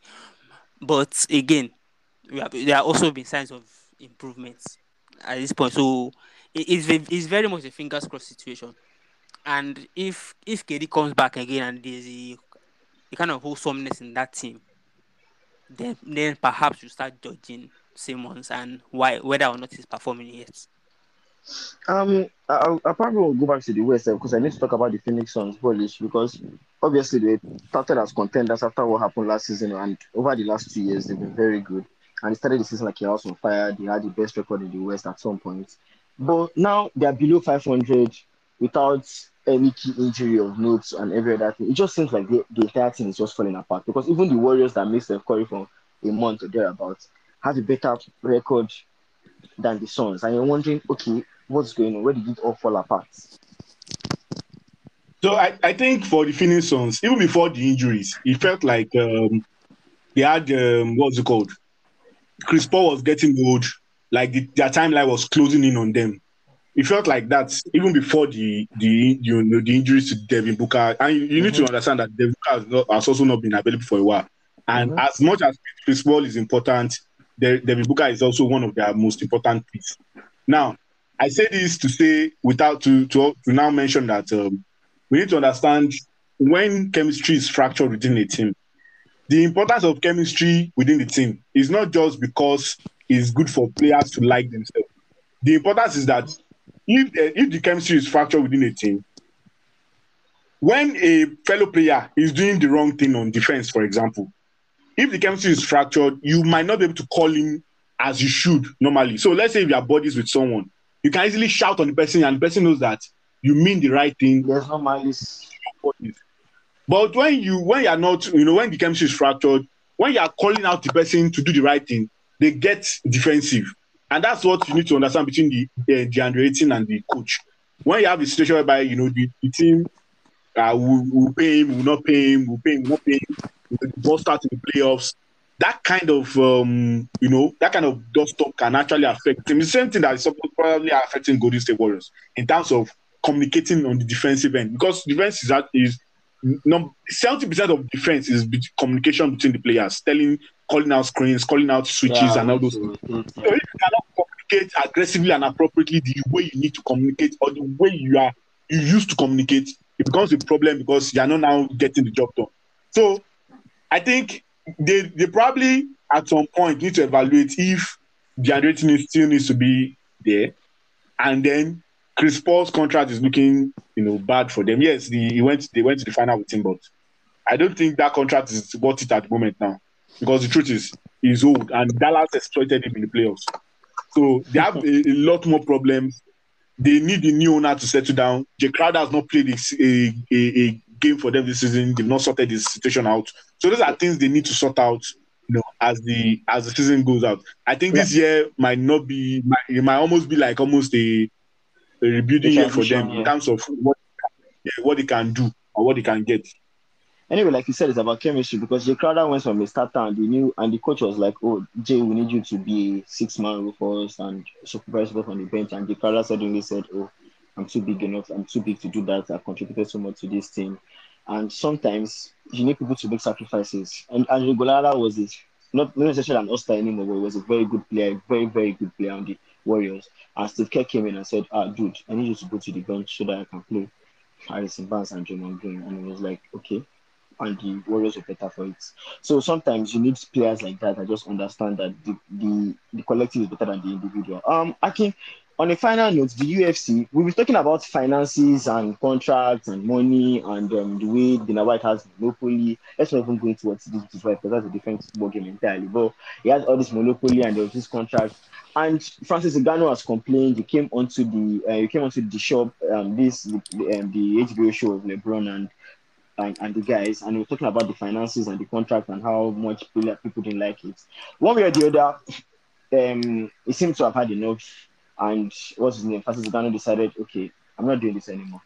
But again, have, there are also been signs of improvements at this point. So it- it's it's very much a fingers crossed situation. And if if KD comes back again and there's a, a kind of wholesomeness in that team, then then perhaps you start judging Simmons and why whether or not he's performing yet. Um, I, I'll probably will go back to the West uh, because I need to talk about the Phoenix Suns Bolish because obviously they started as contenders after what happened last season, and over the last two years they've been very good. And they started the season like a house on fire. They had the best record in the West at some point, but now they are below 500 without any key injury of notes and every other thing. It just seems like the, the entire thing is just falling apart because even the Warriors that missed Steph Curry for a month or thereabouts have a better record than the Suns, and you're wondering, okay, what's going on? Where did it all fall apart? So I, I think for the Phoenix Suns, even before the injuries, it felt like um, they had um, what's it called? Chris Paul was getting old, like the, their timeline was closing in on them. It felt like that even before the the you know the injuries to Devin Booker, and you, you need to understand that Devin Booker has, not, has also not been available for a while. And Mhm. as much as Chris Paul is important, De- Devin Booker is also one of their most important pieces. Now, I say this to say without to to, to now mention that um, we need to understand when chemistry is fractured within a team. The importance of chemistry within the team is not just because it's good for players to like themselves. The importance is that if uh, if the chemistry is fractured within a team, when a fellow player is doing the wrong thing on defense, for example, if the chemistry is fractured, you might not be able to call him as you should normally. So let's say if you are buddies with someone, you can easily shout on the person, and the person knows that you mean the right thing. There's no malice. But when you when you are not, you know, when the chemistry is fractured, when you are calling out the person to do the right thing, they get defensive, and that's what you need to understand between the uh, the Deandre Ayton and the coach. When you have a situation whereby you know the, the team uh, will, will pay him, will not pay him, will pay him, will not pay him, the ball start in the playoffs. That kind of um, you know that kind of dust up can actually affect him. The same thing that is probably affecting Golden State Warriors in terms of communicating on the defensive end because defense is that is seventy percent of defense is be- communication between the players, telling, calling out screens, calling out switches, Yeah, and all those. Mm-hmm, so, mm-hmm. So if you cannot communicate aggressively and appropriately the way you need to communicate or the way you are you used to communicate, it becomes a problem because you are not now getting the job done. So I think they they probably at some point need to evaluate if the rating still needs to be there, and then Chris Paul's contract is looking you know bad for them. Yes, the, he went they went to the final with him, but I don't think that contract is worth it at the moment now because the truth is he's old and Dallas exploited him in the playoffs. So they have a, a lot more problems. They need a new owner to settle down. Jay Crowder has not played a, a, a, game for them this season. They've not sorted this situation out. So those are things they need to sort out. You know, as the as the season goes out. I think this year might not be. Might, it might almost be like almost a, a rebuilding year for them transition, in terms of what yeah, what they can do or what they can get. Anyway, like you said, it's about chemistry because Jay Crowder went from a starter and the new and the coach was like, "Oh, Jay, we need you to be six man for us and supervise us on the bench." And Jay Crowder suddenly said, "Oh, I'm too big enough. I'm too big to do that. I've contributed so much to this team." And sometimes you need people to make sacrifices. And Andre Iguodala was it not not necessarily an all-star anymore, but he was a very good player, very very good player on the Warriors. And Steve Kerr came in and said, "Ah, dude, I need you to go to the bench so that I can play Harrison Barnes and Draymond Green." And he was like, "Okay." and the Warriors were better for it. So sometimes you need players like that I just understand that the, the, the collective is better than the individual. Um, think on a final note, the UFC, we were talking about finances and contracts and money and um, the way Dana White has monopoly. Let's not even go into what this because that's a different football game entirely. But he has all this monopoly and there was this contract. And Francis Ngannou has complained. He came onto the uh, he came onto the shop, um, this the, um, the HBO show of LeBron and and, and the guys, and we are talking about the finances and the contract and how much people, didn't like it. One way or the other, um, he seems to have had enough. And what's his name? Francis Ngannou decided, okay, I'm not doing this anymore.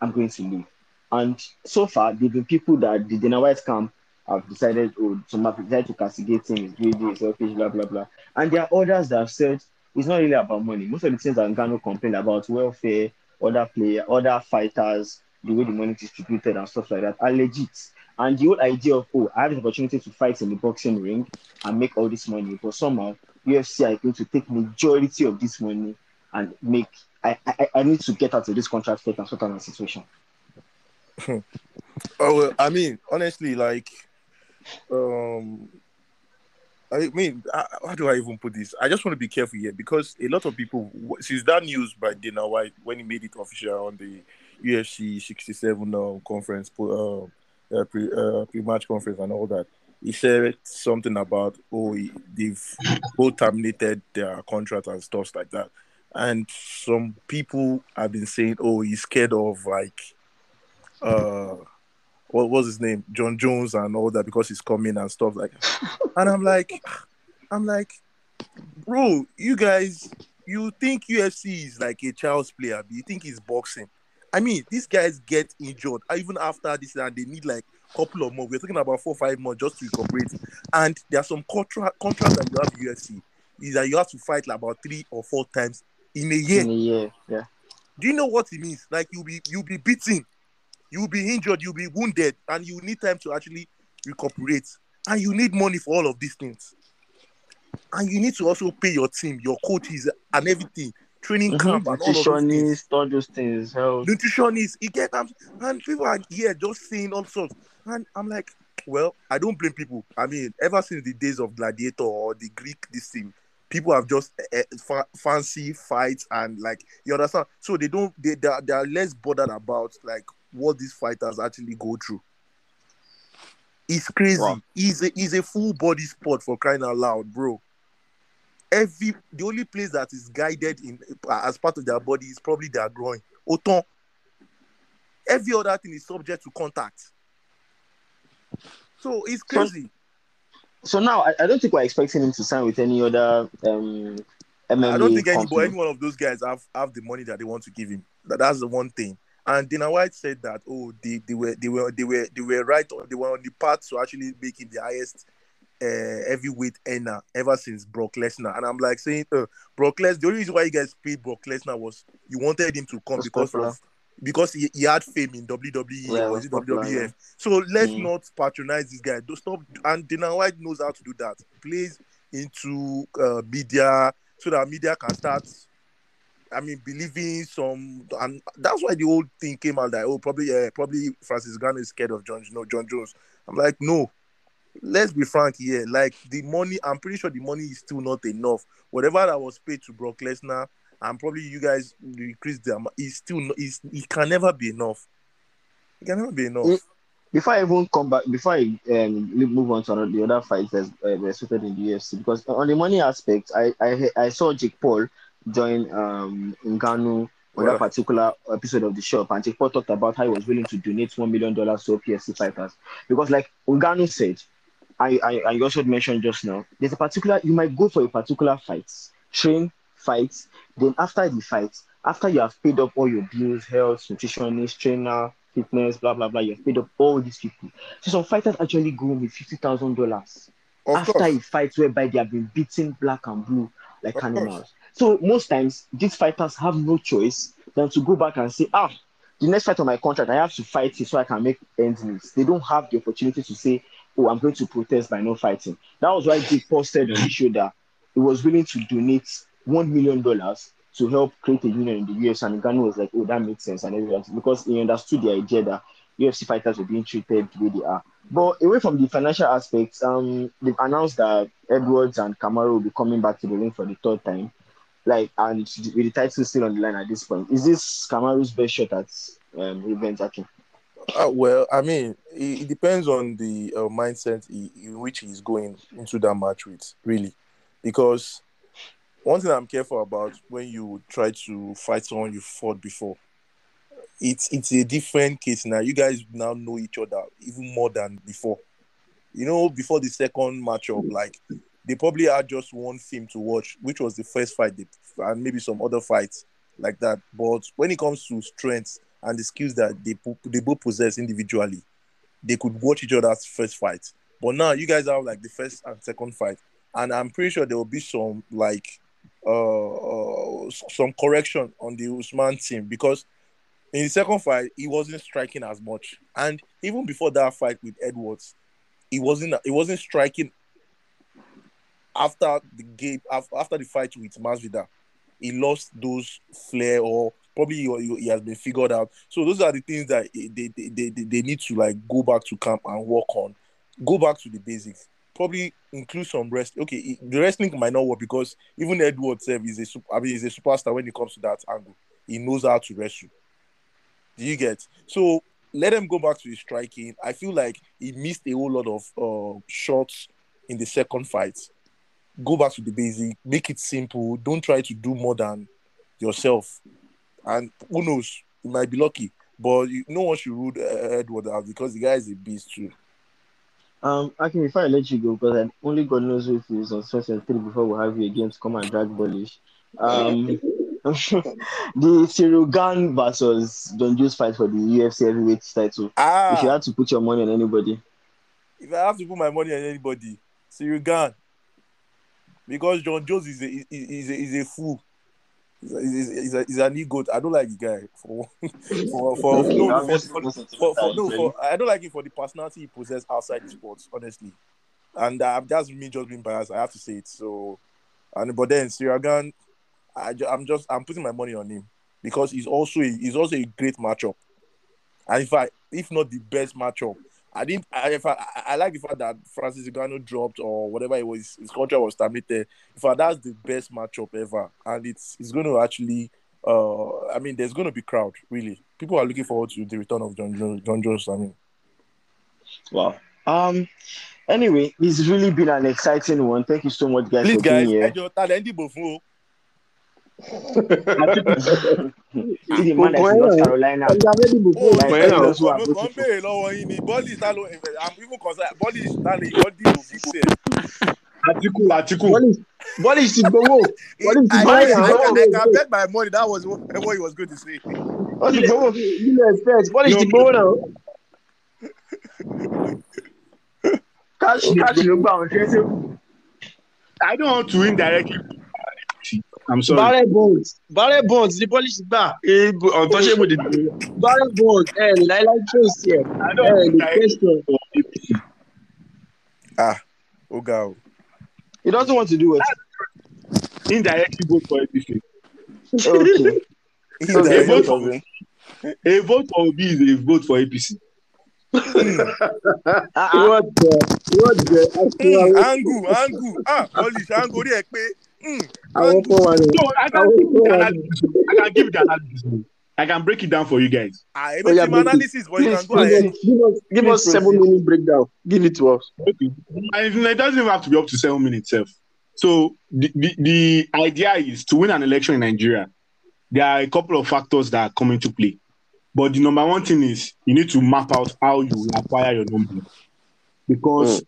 I'm going to leave. And so far, been people that the Dana White camp have decided, oh, some have decided to castigate him, he's greedy, he's selfish, blah, blah, blah. And there are others that have said it's not really about money. Most of the things that Ngannou complained about, welfare, other player, other fighters, the way the money is distributed and stuff like that are legit. And the whole idea of oh, I have the opportunity to fight in the boxing ring and make all this money, but somehow UFC are going to take majority of this money and make. I I, I need to get out of this contract first and sort out my situation. Oh, well, I mean, honestly, like, um, I mean, I, how do I even put this? I just want to be careful here because a lot of people, since that news by Dana White when he made it official on the UFC 67 um, conference, uh, uh, pre, uh, pre-match conference and all that, he said something about oh they've both terminated their contract and stuff like that, and some people have been saying oh he's scared of like uh what was his name? Jon Jones and all that because he's coming and stuff like and I'm like I'm like bro you guys you think UFC is like a child's player you think he's boxing? I mean these guys get injured even after this and they need like couple of months we're talking about four five months just to recuperate and there are some contract contracts that you have UFC is that you have to fight like about three or four times in a year In a year, yeah. do you know what it means? Like you'll be you'll be beaten, you'll be injured, you'll be wounded, and you need time to actually recuperate. And you need money for all of these things. And you need to also pay your team, your coaches, and everything, training camp, and all of those things. Nutritionist, all those things. Health. Nutritionist, you get them, and people are here just saying all sorts. And I'm like, well, I don't blame people. I mean, ever since the days of Gladiator or the Greek this thing, people have just uh, fa- fancy fights and like you understand. So they don't they they are, they are less bothered about like what these fighters actually go through. It's crazy. Wow. He's a he's a full body sport for crying out loud, bro. Every the only place that is guided in as part of their body is probably their groin. Oton. Every other thing is subject to contact. So it's crazy. So now I, I don't think we're expecting him to sign with any other um MMA I don't think any, company. any one of those guys have, have the money that they want to give him. That, that's the one thing. And Dana White said that oh they, they were they were they were they were right on they were on the path to actually making the highest uh, heavyweight earner ever since Brock Lesnar. And I'm like saying uh, Brock Lesnar. The only reason why you guys paid Brock Lesnar was you wanted him to come because popular. of because he, he had fame in WWE Yeah, or WWF. yeah. So let's Mm. not patronize this guy. Don't stop. And Dana White knows how to do that. Plays into uh, media so that media can start. I mean, believing some, and that's why the whole thing came out that oh, probably, uh, probably Francis Ngannou is scared of Jon, you know, Jon Jones. I'm like, no. Let's be frank here. Like the money, I'm pretty sure the money is still not enough. Whatever that was paid to Brock Lesnar, and probably you guys increase the amount, it's still not. It's, it can never be enough. It can never be enough. Mm. Before I even come back, before I um, move on to another, the other fights that uh, were suited in the UFC, because on the money aspect, I I, I saw Jake Paul join um Ngannou on that particular episode of the show, and Jake Paul talked about how he was willing to donate one million dollars to PSC fighters because, like Ngannou said, I, I I also mentioned just now, there's a particular you might go for a particular fight, train, fight, then after the fight, after you have paid up all your bills, health, nutritionist, trainer, fitness, blah blah blah, you've paid up all these people. So some fighters actually go with fifty thousand dollars after course. a fight whereby they have been beaten black and blue like Of animals. So most times these fighters have no choice than to go back and say, ah, the next fight on my contract, I have to fight it so I can make ends meet. They don't have the opportunity to say, oh, I'm going to protest by not fighting. That was why Jake Paul said on the show that he was willing to donate one million dollars to help create a union in the UFC. And Ngannou was like, oh, that makes sense, and everything because he understood the idea that UFC fighters were being treated the way they are. But away from the financial aspects, um, they've announced that Edwards and Kamaru will be coming back to the ring for the third time. Like, and with the title still on the line at this point, is this Kamaru's best shot at um, event? Aki? Uh, well, I mean, it, it depends on the uh, mindset he, in which he's going into that match with, really. Because one thing I'm careful about when you try to fight someone you fought before, it's it's a different case now. You guys now know each other even more than before. You know, before the second matchup, like they probably had just one film to watch, which was the first fight, they, and maybe some other fights like that. But when it comes to strengths and the skills that they they both possess individually, they could watch each other's first fight. But now you guys have like the first and second fight, and I'm pretty sure there will be some like uh, uh some correction on the Usman team because in the second fight he wasn't striking as much, and even before that fight with Edwards, he wasn't he wasn't striking after the game after the fight with Masvidal. He lost those flair or probably he, has been figured out. So those are the things that they, they, they, they, need to like go back to camp and work on. Go back to the basics. Probably include some rest. Okay, the wrestling might not work because even Edward Sev is a I mean he's a superstar when it comes to that angle. He knows how to wrestle. Do you get? So let him go back to his striking. I feel like he missed a whole lot of uh, shots in the second fight. Go back to the basic. Make it simple. Don't try to do more than yourself. And who knows? You might be lucky. But you, no one should rule uh, Edward out because the guy is a beast too. Um, Aki, before I let you go, because I only God knows if it's on Special 3 before we have you again to come and drag Bolish. Um, the Ciryl Gane versus Jon Jones fight for the UFC heavyweight title. Ah. If you had to put your money on anybody, if I have to put my money on anybody, Ciryl Gane. Because Jon Jones is a is, is a, is a fool. He's, a, he's, a, he's, a, he's an ego. I don't like the guy for for for, no, for, for, for, for, no, for I don't like it for the personality he possesses outside the sports, honestly. And uh, that's me just being biased. I have to say it. So, and but then Ciryl Gane, I I'm just I'm putting my money on him because he's also a, he's also a great matchup. And in fact, if not the best matchup, I didn't. I, if I, I, like the fact that Francis Ngannou dropped or whatever it was, his contract was terminated. In fact, that's the best matchup ever, and it's it's going to actually. Uh, I mean, there's going to be crowd. Really, people are looking forward to the return of Jon Jones. Jon Jones. I mean, Wow. Um. Anyway, it's really been an exciting one. Thank you so much, guys, please for being guys here. Ẹjọ ta lẹ ń dìbò fún o. See the man that's in North Carolina. Ọjà fẹ́ dìbò fún Like, ọmọ ẹ ẹ̀ tell náà. us who are mo voting kàn béèrè lọ́wọ́ yín ni bọ́ọ̀lì ta ló i'm even concerned bọ́ọ̀lì ta lè yọ dìbò fún sí. Atiku, Atiku. Bọ́lí ti gbowó. Bọ́lí ti gbowó I. I, I can bet my money that was what, what he was going to say. What's the goal? Nílẹ̀ expect. Bọ́lí ti gbowó náà. Cash, cash ló gbà wọn ṣe é ṣe. I don't want to indirectly. I'm sorry. Barrel bonds. Barrel bonds ni Bọ́lí ti gbà. Untouchable did. Barrel bonds ẹ̀ ní láíláí trace Ẹ̀ ní indirectly question. Ah, ó ga o. He doesn't want to do it. Indirectly vote for APC. Okay. A vote for a vote for Obi is a vote for APC. Ah, ah. What the? What the? Angu angu ah bọ́ọ̀lì angu orí ẹ pé mm, Àwọn angu fún wa ni. So I can give you the analysis. I can give the analysis. I can break it down for you guys. ah Oh, èmi yeah, ti mọ break it. analysis but you can go ahead. Give us, give us seven proceed. minute breakdown. Give it to us. Okay. And it doesn't even have to be up to seven minutes itself. So the, the, the idea is to win an election in Nigeria, there are a couple of factors that come into play. But the number one thing is you need to map out how you acquire your number. Because if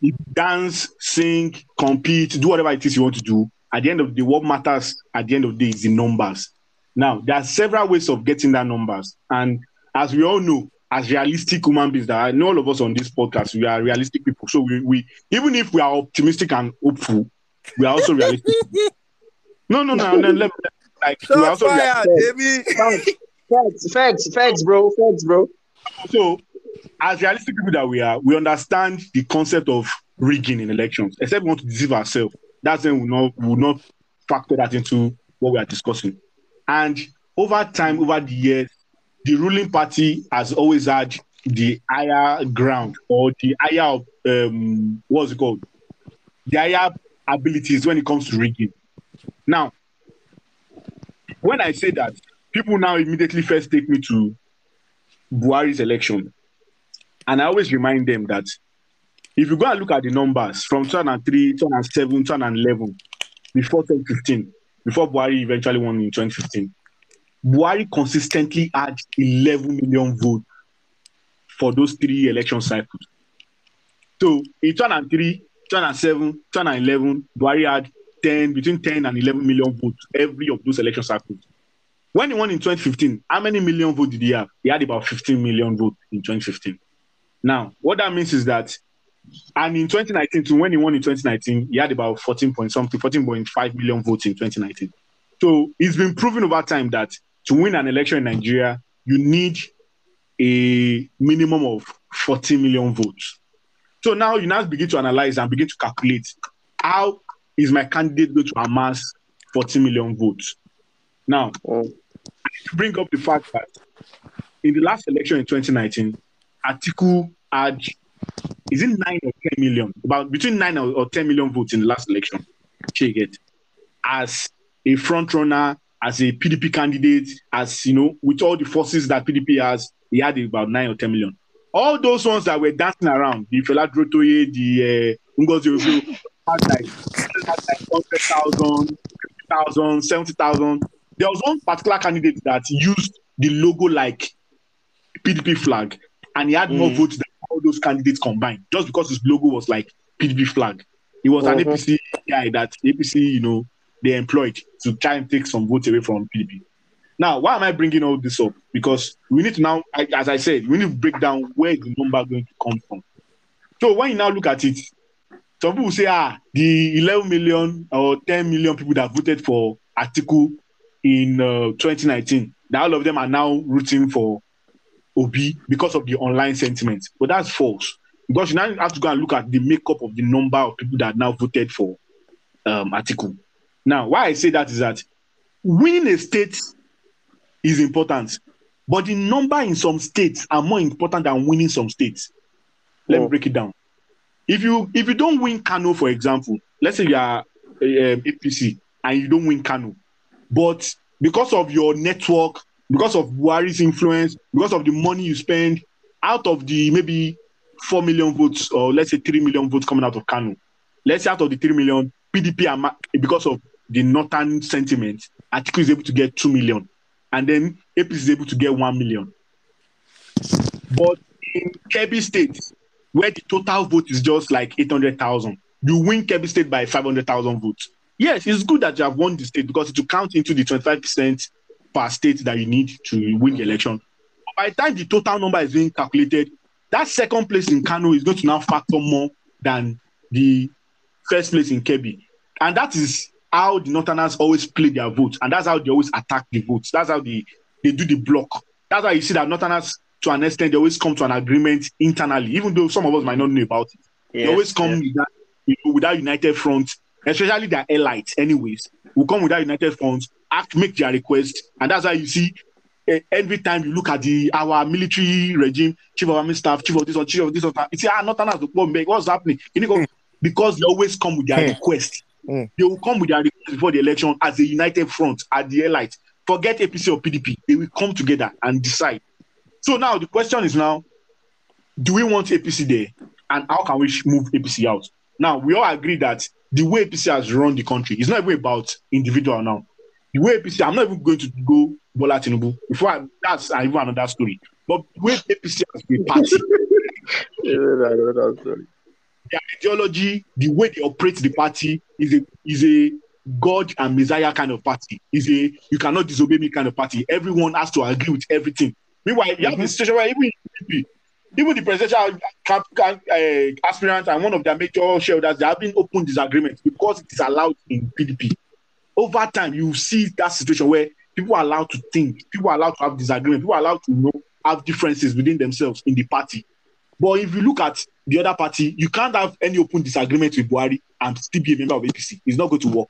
you dance, sing, compete, do whatever it is you want to do, at the end of the day, what matters at the end of the day is the numbers. Now, there are several ways of getting that numbers. And as we all know, as realistic human beings, that I know all of us on this podcast, we are realistic people. So we, we even if we are optimistic and hopeful, we are also realistic. no, no, no, no, let, let- like we are also fire Demi. Facts, facts, facts, facts, bro. Facts, bro. So, as realistic people that we are, we understand the concept of rigging in elections. Except we want to deceive ourselves. When we not will not factor that into what we are discussing. And over time, over the years, the ruling party has always had the higher ground or the higher um what's it called? The higher abilities when it comes to rigging. Now, when I say that, people now immediately first take me to Buhari's election. And I always remind them that if you go and look at the numbers from 2003, 2007, 2011, before 2015, before Buhari eventually won in 2015, Buhari consistently had 11 million votes for those three election cycles. So in 2003, 2007, 2011, Buhari had 10, between 10 and 11 million votes every of those election cycles. When he won in 2015, how many million votes did he have? He had about 15 million votes in 2015. Now, what that means is that, and in 2019, to when he won in 2019, he had about 14 point something, 14.5 million votes in 2019. So it's been proven over time that to win an election in Nigeria, you need a minimum of 40 million votes. So now you now begin to analyze and begin to calculate how is my candidate going to amass 40 million votes. Now, to bring up the fact that in the last election in 2019, Atiku had is it nine or 10 million, about between nine or, or 10 million votes in the last election. Check it as a front runner, as a PDP candidate, as you know, with all the forces that PDP has, he had about nine or 10 million. All those ones that were dancing around, the Fela Durotoye, the uh, Ngozi had like, like 100,000, 50,000, 70,000. There was one particular candidate that used the logo like PDP flag, and he had more Mm. votes than those candidates combined, just because his logo was like PDP flag. He was an Mhm. APC guy that APC, you know, they employed to try and take some votes away from PDP. Now, why am I bringing all this up? Because we need to now, as I said, we need to break down where the number going to come from. So when you now look at it, some people say, ah, the 11 million or 10 million people that voted for Atiku in uh, 2019, that all of them are now rooting for Obi because of the online sentiment. But that's false. Because you now have to go and look at the makeup of the number of people that now voted for um, Atiku. Now, why I say that is that winning a state is important, but the number in some states are more important than winning some states. Let me Oh. break it down. If you if you don't win Kano, for example, let's say you are um, APC and you don't win Kano, but because of your network, because of Buhari's influence, because of the money you spend, out of the maybe four million votes or let's say three million votes coming out of Kano, Let's say out of the three million, PDP because of the northern sentiment, Atiku is able to get two million, and then APC is able to get one million. But in Kebbi State, where the total vote is just like 800,000, you win Kebbi State by 500,000 votes. Yes, it's good that you have won the state because it will count into the 25% per state that you need to win the election. But by the time the total number is being calculated, that second place in Kano is going to now factor more than the first place in Kebbi. And that is how the Northerners always play their votes. And that's how they always attack the votes. That's how they, they do the block. That's why you see that Northerners, to an extent, they always come to an agreement internally, even though some of us might not know about it. they always come with, that, you know, with that united front, especially their elites, anyways, will come with that united front, act, make their request. And that's why you see eh, every time you look at the our military regime, chief of army staff, chief of this one, chief of this or one, you see, ah, Northerners, what's happening? You know, because they always come with their Hmm. request. Hmm. They will come with their request before the election as a united front, at the elite. Forget APC or PDP. They will come together and decide. So now the question is now, do we want APC there? And how can we move APC out? Now, we all agree that the way APC has run the country is not even about individual now. The way APC, I'm not even going to go Bola Tinubu. Before I, that's I even another story. But the way APC has been party, their ideology, the way they operate the party is a is a God and Messiah kind of party. Is a you cannot disobey me kind of party. Everyone has to agree with everything. Meanwhile, you have this situation where even in even the presidential camp, uh, aspirant and one of their major shareholders, they have been open disagreements because it is allowed in PDP. Over time, you see that situation where people are allowed to think, people are allowed to have disagreement, people are allowed to know have differences within themselves in the party. But if you look at the other party, you can't have any open disagreement with Buhari and still be a member of APC. It's not going to work.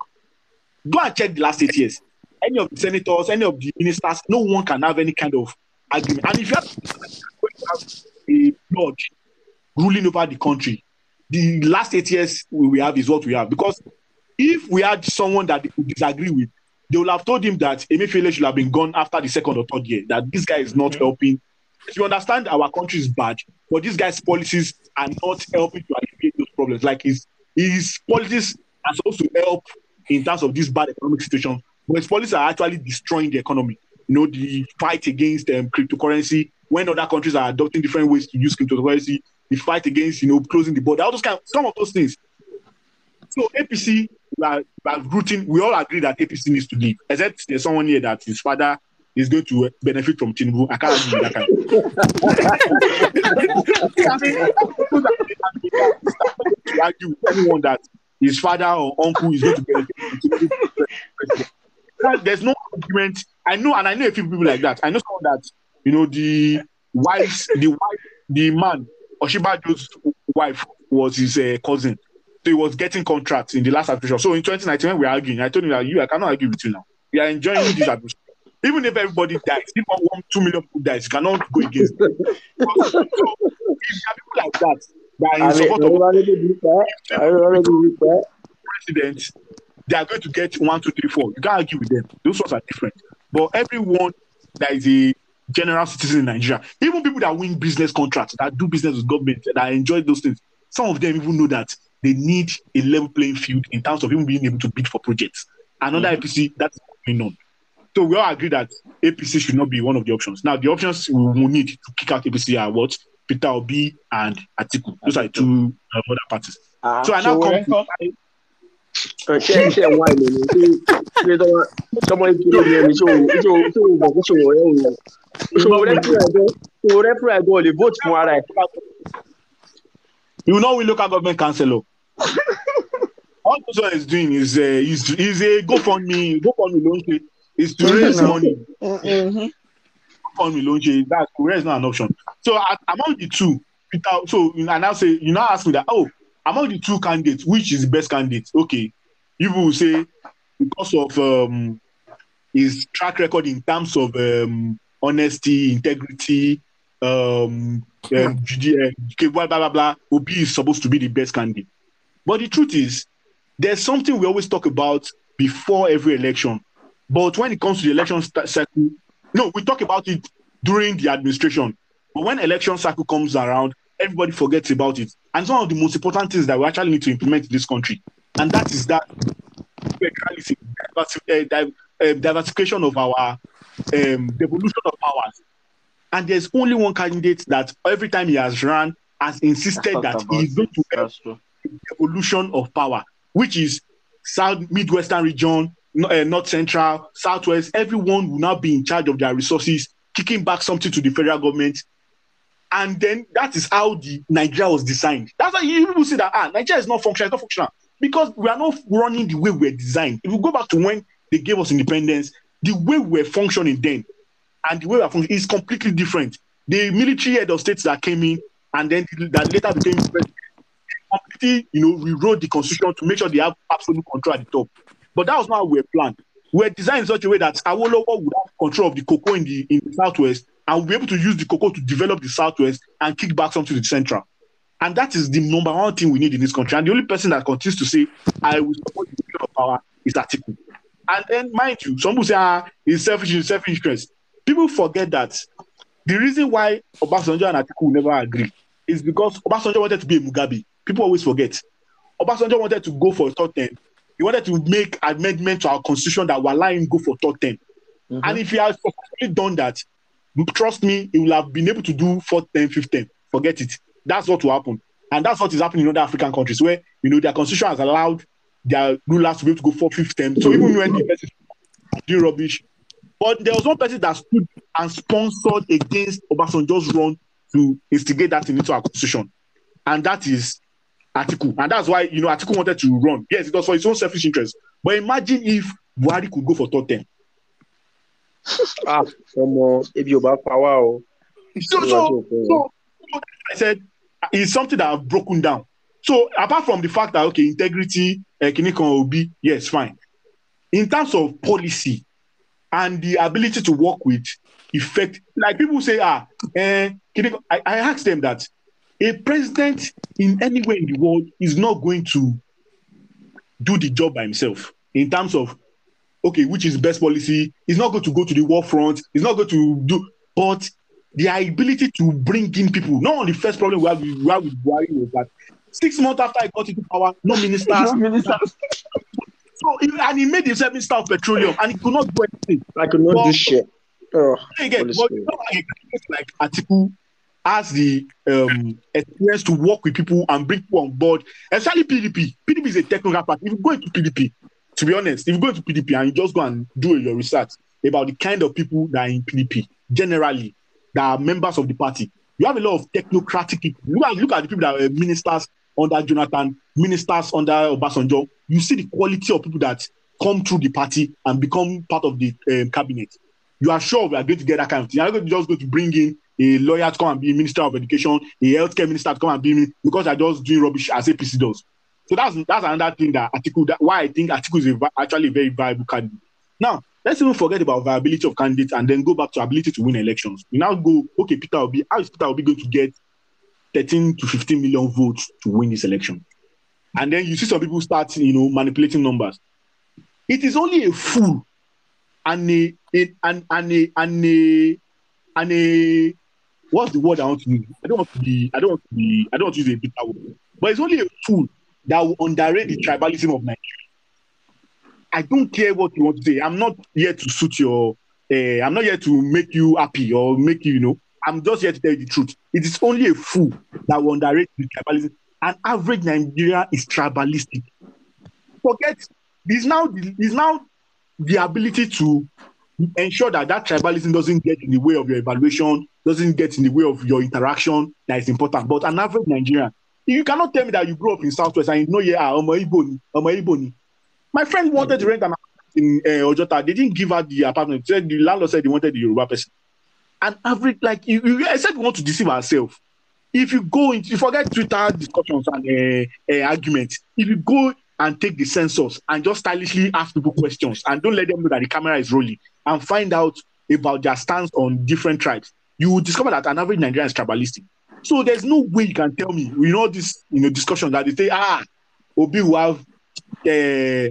Go and check the last eight years. Any of the senators, any of the ministers, no one can have any kind of argument. And if you have, a blood ruling over the country, the last eight years we have is what we have. Because if we had someone that they could disagree with, they would have told him that Emefiele should have been gone after the second or third year, that this guy is not helping. If You understand our country is bad, but this guy's policies are not helping to alleviate those problems. Like his his policies are supposed to help in terms of this bad economic situation, but his policies are actually destroying the economy. You know, the fight against um, cryptocurrency, when other countries are adopting different ways to use cryptocurrency, the fight against, you know, closing the border, all those kind some of those things. So APC, we are, we rooting, we all agree that APC needs to leave, except there's someone here that his father is going to benefit from Tinubu. I can't with that kind. to argue with anyone that his father or uncle is going to benefit from Tinubu. There's no argument. I know, and I know a few people like that. I know someone that you know the wife, the wife, the man, Osinbajo's wife was his uh, cousin. So he was getting contracts in the last administration. So in 2019, when we were arguing, I told him that you, I cannot argue with you now. We are enjoying this administration. Even if everybody dies, even if one, two million people dies, you cannot go against them. so, so if are people like that that are in support of president, they are going to get one, two, three, four. You can't argue with them. Those ones are different. But everyone that is a general citizen in Nigeria, even people that win business contracts, that do business with government, that enjoy those things, some of them even know that they need a level playing field in terms of even being able to bid for projects. Another APC, that's going on. So we all agree that APC should not be one of the options. Now, the options we will need to kick out APC are what? Peter Obi and Atiku. Those are the two uh, other parties. Ah, So I now come Sowore, to ṣe ṣe wá ìlú ni ṣé ṣé tọmọ tọmọ ni ẹni ṣó ṣó ṣó kó ṣòwò rẹ̀ wò ṣòwò rẹ̀ púrọ̀ ẹ̀gbọ́n ṣòwò rẹ̀ púrọ̀ ẹ̀gbọ́n lè vote fún ara ẹ̀. You will not win local government councillor. All this one is doing is uh, is is a GoFundMe GoFundMe launch is to raise money. GoFundMe launch that Korea is not an option. So at, among the two, Peter, so you now say you now ask me that oh among the two candidates, which is the best candidate? Okay, you will say because of um, his track record in terms of um, honesty, integrity, um, um, Judea, blah, blah, blah, blah, Obi is supposed to be the best candidate. But the truth is, there's something we always talk about before every election. But when it comes to the election cycle, no, we talk about it during the administration. But when election cycle comes around, everybody forgets about it. And one of the most important things that we actually need to implement in this country, and that is that di- uh, diversification of our um, devolution of powers. And there's only one candidate that every time he has run has insisted that about he is going to it. help That's true. evolution of power, which is South Midwestern region, uh, North Central, Southwest. Everyone will now be in charge of their resources, kicking back something to the federal government. And then that is how the Nigeria was designed. That's why you people say that ah, Nigeria is not functional, it's not functional. Because we are not running the way we were designed. If we go back to when they gave us independence, the way we were functioning then and the way we are functioning is completely different. The military head of states that came in and then that later became president you know, rewrote the constitution to make sure they have absolute control at the top. But that was not how we were planned. We were designed in such a way that Awolowo would have control of the cocoa in the in the southwest and we'll be able to use the cocoa to develop the southwest and kick back something to the central. And that is the number one thing we need in this country. And the only person that continues to say, I will support the division of power is Atiku. And then, mind you, some people say, ah, it's selfish, it's selfish interest. People forget that the reason why Obasanjo and Atiku never agree is because Obasanjo wanted to be a Mugabe. People always forget. Obasanjo wanted to go for a third term. He wanted to make amendment to our constitution that will allow him go for third term. Mm-hmm. And if he has successfully done that, trust me, he will have been able to do fourth term, fifth term. Forget it. That's what will happen. And that's what is happening in other African countries where, you know, their constitution has allowed their rulers to be able to go for fifth term. So even when the person doing rubbish, but there was one person that stood and sponsored against Obasanjo's run to instigate that into our constitution. And that is Atiku. And that's why, you know, Atiku wanted to run. Yes, it was for his own selfish interest. But imagine if Buhari could go for third term. Ah, ebi ò bá pa wá. So, so, so, so I said it's something that I've broken down. So apart from the fact that okay, integrity, uh, Kinikon will be yes, fine. In terms of policy and the ability to work with effect, like people say, ah, eh, I, I asked them that a president in anywhere in the world is not going to do the job by himself in terms of okay, which is best policy. He's not going to go to the war front. He's not going to do, but the ability to bring in people. Not only first problem we with, we have with Buhari was that six months after I got into power, no ministers. No ministers. So and he made himself Minister of Petroleum, and he could not do anything. I could not Well, do shit. Oh, Again, but you know, like, like Atiku has the um, experience to work with people and bring people on board, especially PDP. PDP is a technical party. If you go into PDP, to be honest, if you go into PDP and you just go and do your research about the kind of people that are in PDP, generally, that are members of the party, you have a lot of technocratic people. Look at, look at the people that were ministers under Jonathan, ministers under Obasanjo. You see the quality of people that come through the party and become part of the um, cabinet. You are sure we are going to get that kind of thing. You're not going just go to bring in a lawyer to come and be minister of education, a healthcare minister to come and be min- because they're just doing rubbish as APC does. So that's that's another thing that Atiku that why I think Atiku is a, actually a very viable candidate. Now let's even forget about viability of candidates and then go back to ability to win elections. We now go okay, Peter Obi. How is Peter Obi going to get 13 to 15 million votes to win this election? And then you see some people start, you know, manipulating numbers. It is only a fool and a, a and, and a and a and a what's the word I want to use? I don't want to be I don't want to be I don't want to use a bitter word, but it's only a fool that will underrate the tribalism of Nigeria. I don't care what you want to say. I'm not here to suit your. Uh, I'm not here to make you happy or make you, you know. I'm just here to tell you the truth. It is only a fool that will underrate the tribalism. An average Nigeria is tribalistic. Forget. Is now is now the ability to ensure that that tribalism doesn't get in the way of your evaluation, doesn't get in the way of your interaction. That is important. But an average Nigerian, you cannot tell me that you grew up in Southwest and you know, yeah, I'm a Igbo, I'm a Igbo. My friend wanted to rent an apartment in uh, Ojota. They didn't give her the apartment. Said the landlord said he wanted the Yoruba person. An average, like you, you said, we want to deceive ourselves. If you go into, you forget Twitter discussions and uh, uh, arguments. If you go and take the census and just stylishly ask people questions and don't let them know that the camera is rolling and find out about their stance on different tribes, you will discover that an average Nigerian is tribalistic. So there's no way you can tell me, you know, this you know discussion that they say, ah, Obi will have uh,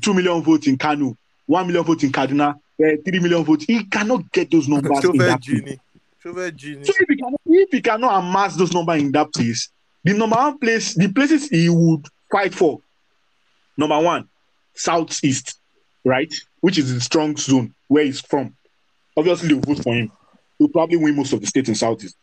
two million votes in Kano, one million votes in Kaduna, uh, three million votes. He cannot get those numbers. in that. Genie. so if he cannot if he cannot amass those numbers in that place, the number one place, the places he would fight for, number one, southeast, right, which is the strong zone where he's from. Obviously, they'll vote for him. He'll probably win most of the states in southeast.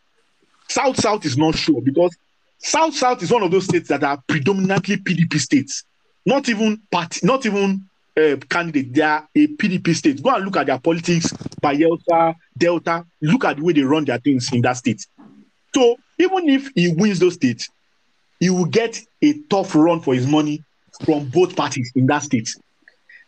South South is not sure because South South is one of those states that are predominantly PDP states. Not even party, not even uh, candidate. They are a PDP state. Go and look at their politics, Bayelsa, Delta. Look at the way they run their things in that state. So even if he wins those states, he will get a tough run for his money from both parties in that state.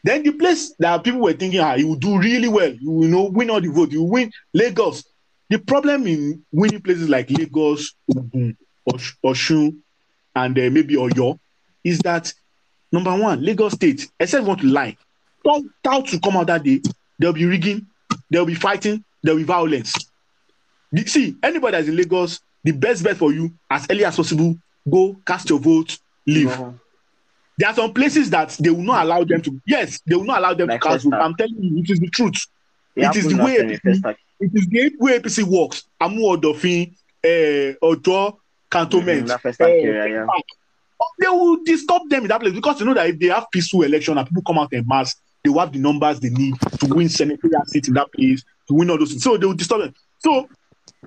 Then the place that people were thinking, ah, he will do really well. You will know, win all the vote. You win Lagos. The problem in winning places like Lagos, Ogun, Osh- Oshun, and uh, maybe Oyo is that number one, Lagos State, except want to lie, don't doubt to come out that day. There'll be rigging, there'll be fighting, there'll be violence. The- See, anybody that's in Lagos, the best bet for you as early as possible, go cast your vote, leave. Uh-huh. There are some places that they will not allow them to. Yes, they will not allow them Like to cast vote. I'm telling you, it is the truth. It It is the way in APC it is the way APC works. Amuwo Odofin, uh, Ojo, Cantonment. That Festac area, yeah. They will disturb them in that place because you know that if they have peaceful election and people come out en mass, they will have the numbers they need to win senatorial seats in that place, to win all those things. So they will disturb them. So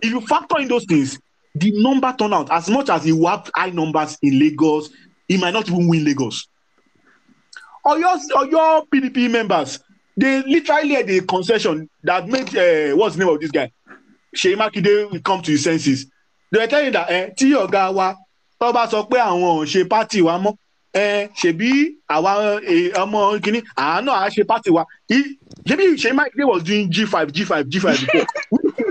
if you factor in those things, the number turnout, as much as will have high numbers in Lagos, he might not even win Lagos. Or your PDP members, they literally had a concession that made, uh, what's the name of this guy? Shey Makinde come to his senses. They were telling that, eh, tí ọ̀gá wa tó bá sọ pé àwọn ò ṣe pátì wa mọ́, eh, ṣèbí àwa eh, ọmọ kìíní, àánú àá ṣe pátì wa. Ṣebí Shey Makinde was doing G5, G5, G5 before.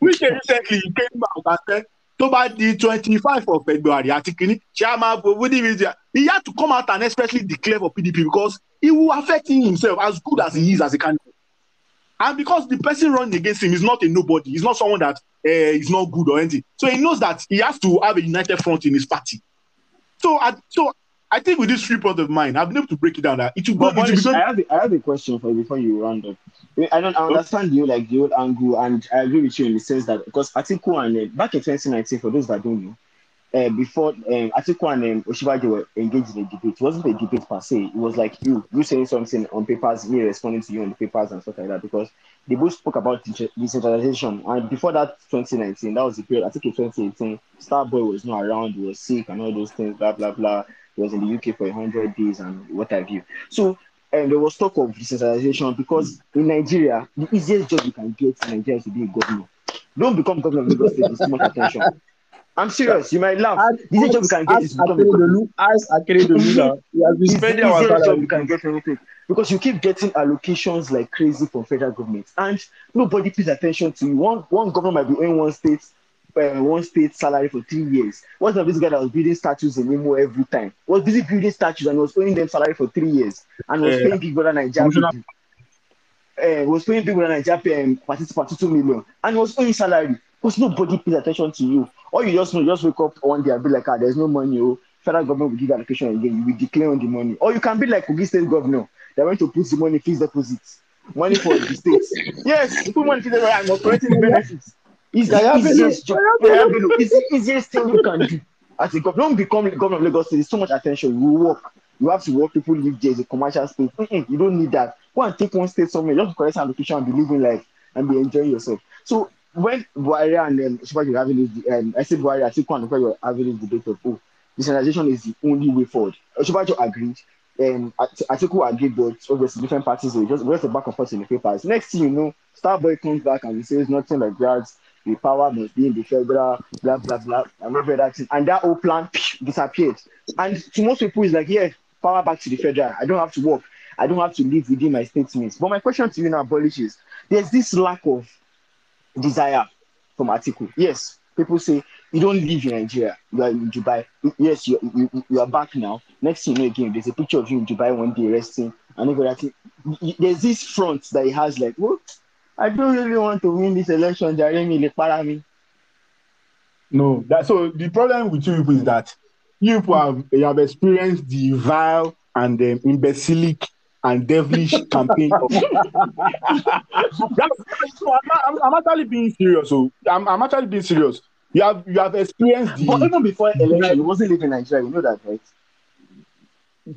which recently came out and said tó bá di twenty-five of February àti kìíní ṣé a máa bo wíní media he had to come out and especially declare for PDP because he will affect himself as good as he is as a candidate. And because the person running against him is not a nobody he's not someone that uh, is not good or anything. So he knows that he has to have a united front in his party. So I so I think with this three point of mine I've been able to break it down that it will go But it will be I have, a, I have a question for you before you round up. I don't I understand you like the old angle, and I agree with you in the sense that because Atiku and uh, back in 2019, for those that don't know, uh, before um, Atiku and um, Osinbajo were engaged in a debate, it wasn't a debate per se. It was like you you saying something on papers, me responding to you on the papers and stuff like that. Because they both spoke about decentralization, and before that 2019, that was the period. I think in 2018, Starboy was not around, he was sick, and all those things, blah blah blah. He was in the UK for 100 days and what have you. So and there was talk of decentralization because in Nigeria, the easiest job you can get in Nigeria is to be a governor. Don't become governor of Lagos State, it's too much attention. I'm serious, you might laugh. The easiest job you can get is to become a governor. Akeredolu. Akeredolu now. He has been It's the spending our easiest job salary. you can get anything. Because you keep getting allocations like crazy from federal government, and nobody pays attention to you. One one governor might be in one state uh, one state salary for three years. What's of this guy that was building statues in Imo every time? Was busy building statues and was owing them salary for three years and was Yeah. paying people Brother Nigeria. Uh, was paying people Brother Nigeria pay, um, participant two million and was owing salary because nobody pays attention to you. All you just know, just wake up one day and be like, ah, there's no money. Oh, federal government will give allocation again. You will declare on the money. Or you can be like Kogi State governor. They went to put the money fixed deposits. Money for the states. Yes, put money fixed deposits and operating benefits. It's the easiest job. It's the easiest thing you can do. As a governor, don't become the governor of Lagos State. There's so much attention. You work. You have to work. People live there. It's a commercial space. You don't need that. Go and take one state somewhere. Just correct some location and be living life and be enjoying yourself. So when Buhari and um, Shibaji were having this, um, I said Buhari, I think one were having this debate of, oh, decentralization is the only way forward. Shibaji agreed. Um, Atiku agreed, but obviously different parties were just, just a back and forth in the papers. Next thing you know, Starboy comes back and he says nothing like that. The power must be in the federal, blah blah blah, and every other. And that whole plan psh, disappeared. And to most people, it's like, yeah, power back to the federal. I don't have to work. I don't have to live within my statements. But my question to you now, Abolish, is there's this lack of desire from article. Yes, people say you don't live in Nigeria, you are in Dubai. Yes, you, you, you are back now. Next thing you know, again, there's a picture of you in Dubai one day resting, and everything. There's this front that he has, like, well, I don't really want to win this election, Jeremy, le para me. No, that so the problem with you people is that you people have you have experienced the vile and um, imbecilic and devilish campaign of so I'm, I'm, I'm actually being serious. So I'm, I'm actually being serious. You have you have experienced the But even before election, he wasn't living in Nigeria. You know that, right?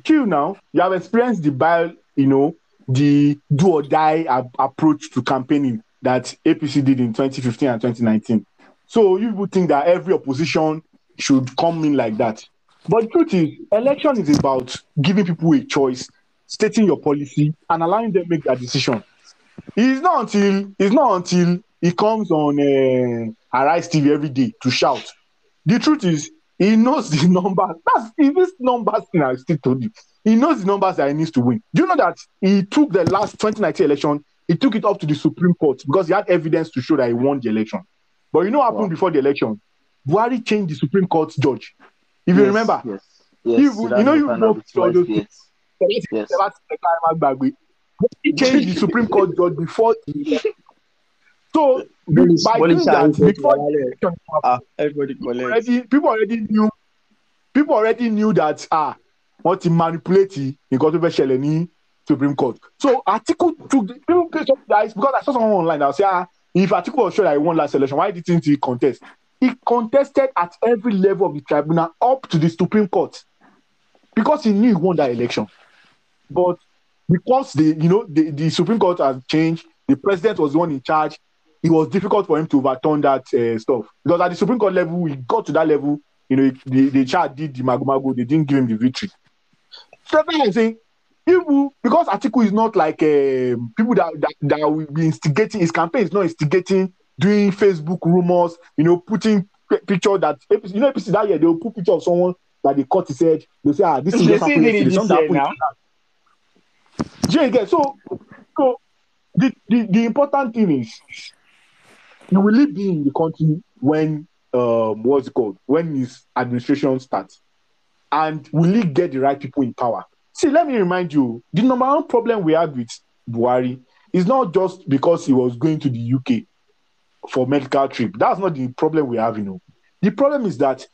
kill now. You have experienced the bile, you know, the do or die approach to campaigning that APC did in 2015 and 2019. So you would think that every opposition should come in like that. But truth is, election is about giving people a choice, stating your policy, and allowing them make that decision. It's not until it's not until he comes on uh, Arise TV every day to shout. The truth is, he knows the numbers. That's this numbers thing I still told you. He knows the numbers that he needs to win. Do you know that he took the last 2019 election, he took it up to the Supreme Court because he had evidence to show that he won the election. But you know what happened Wow. before the election? Buhari changed the Supreme Court judge. If you remember, Yes. Yes. You- Sudan you know you know those- yes. Yes. he changed the Supreme Court judge before the so Police- by doing that before election Ah, everybody already people already knew people already knew that ah wọ́n ti manipulate nǹkan tó fẹ́ ṣẹlẹ̀ ní Supreme Court so took the people guys because I saw someone online that say ah if Atiku was sure that he won last election why didn't he contest he contested at every level of the tribunal up to the Supreme Court because he knew he won that election but because the you know the, the Supreme Court has changed the president was the one in charge it was difficult for him to overturn that uh, stuff because at the Supreme Court level, we got to that level. You know, the the child did the magomago, they didn't give him the victory. So that's I'm saying people because Atiku is not like um people that, that that will be instigating his campaign is not instigating, doing Facebook rumors, you know, putting pi- picture that you know APC that year they will put picture of someone that they cut his head. They say ah this is just still happened did it this year happened now. yeah, again. So, so the, the, the important thing is you will live be in the country when um what's it called when his administration starts, and will he get the right people in power? See, let me remind you, the number one problem we had with Buhari is not just because he was going to the UK for medical trip. That's not the problem we have, you know. The problem is that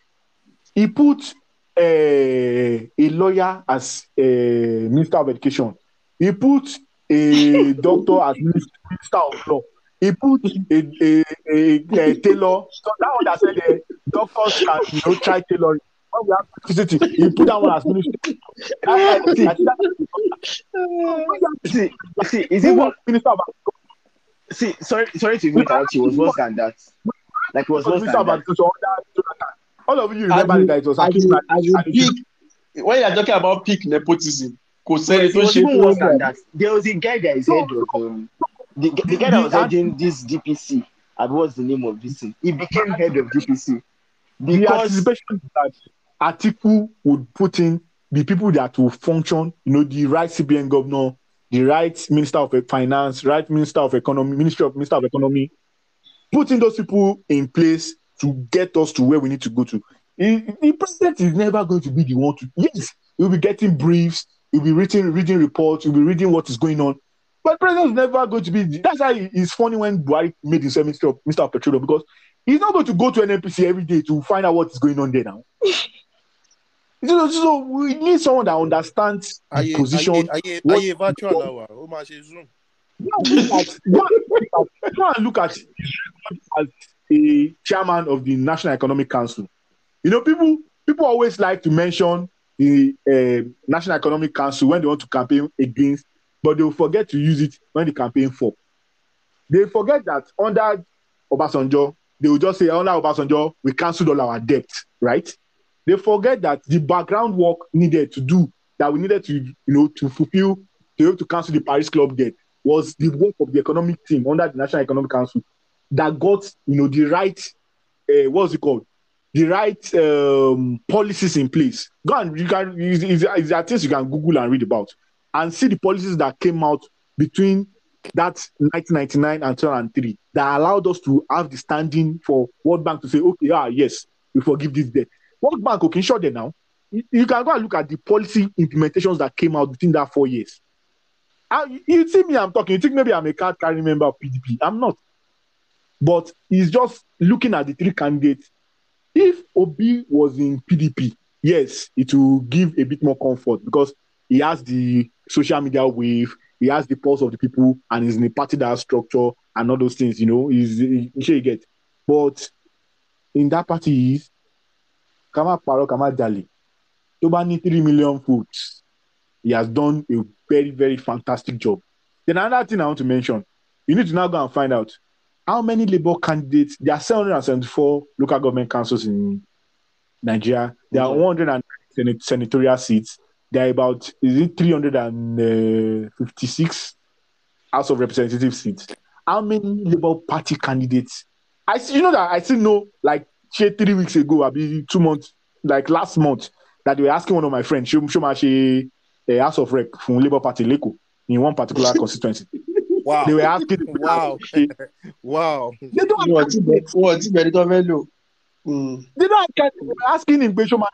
he put a, a lawyer as a minister of education. He put a doctor as minister of law. He put a, a, a, a tailor. So that one that said uh, doctors can you know try tailoring. When we have electricity, he put that one as minister. See, see, is it was minister of see? Sorry, sorry to interrupt you. It was worse than that. Like it was worse than that. education under Jonathan? All of you remember in- that it was as Akim in- as in Adejumo. peak when you are talking about peak nepotism kò Yes, it was ṣe even worse than that. There was a guy that is head of um, the, the guy that was heading this DPC. And what's the name of this thing? He became head of DPC the because that Atiku would put in the people that will function, you know, the right CBN governor, the right minister of finance, right minister of economy, ministry of minister of economy, putting those people in place to get us to where we need to go to. He- The president is never going to be the one to. Yes, he'll be getting briefs, he'll be reading reading reports, he'll be reading what is going on. But president is never going to be. That's why it's funny when Buhari made himself minister of, minister of petroleum because he's not going to go to NNPC every day to find out what is going on there now. so, so we need someone that understands the position. what- ayé virtual la wà ó máa ṣe zoom. Go and look at, go and look at, go and look at as a chairman of the National Economic Council. You know, people people always like to mention the uh, National Economic Council when they want to campaign against, but they will forget to use it when they campaign for. They forget that under Obasanjo, they will just say under Obasanjo we cancelled all our debt, right? They forget that the background work needed to do that we needed to, you know, to fulfill to able to cancel the Paris Club debt was the work of the economic team under the National Economic Council that got you know the right uh, what's it called the right um, policies in place. Go and you can is there things you can Google and read about and see the policies that came out between that 1999 and 2003 that allowed us to have the standing for World Bank to say okay ah yes we forgive this debt. World Bank okay sure there now. You, can go and look at the policy implementations that came out within that four years. Ah, you- see me, I'm talking. You think maybe I'm a card carrying member of PDP. I'm not. But he's just looking at the three candidates. If Obi was in PDP, yes, it will give a bit more comfort because he has the social media wave, he has the pulse of the people, and he's in a party that has structure and all those things, you know. He's he, you get. But in that party is Kama Paro Kama Dali. Tó bá ní three million votes, he has done a very, very fantastic job. Then another thing I want to mention, you need to now go and find out how many Labour candidates. There are 774 local government councils in Nigeria. There are mm-hmm. 100 senat- senatorial seats. There are about is it 356 uh, House of Representative seats. How many Labour Party candidates? I see, you know that I still know like three weeks ago, I be two months, like last month, that they were asking one of my friends, Shoma Shoma a House of Rep from Labour Party Leko in one particular constituency. Wow. They were asking Wow. wow. they don't wọ́n ti bẹ̀ wọ́n ti bẹ̀rẹ̀ tó fẹ́. Mm. they don't they were asking him Shoma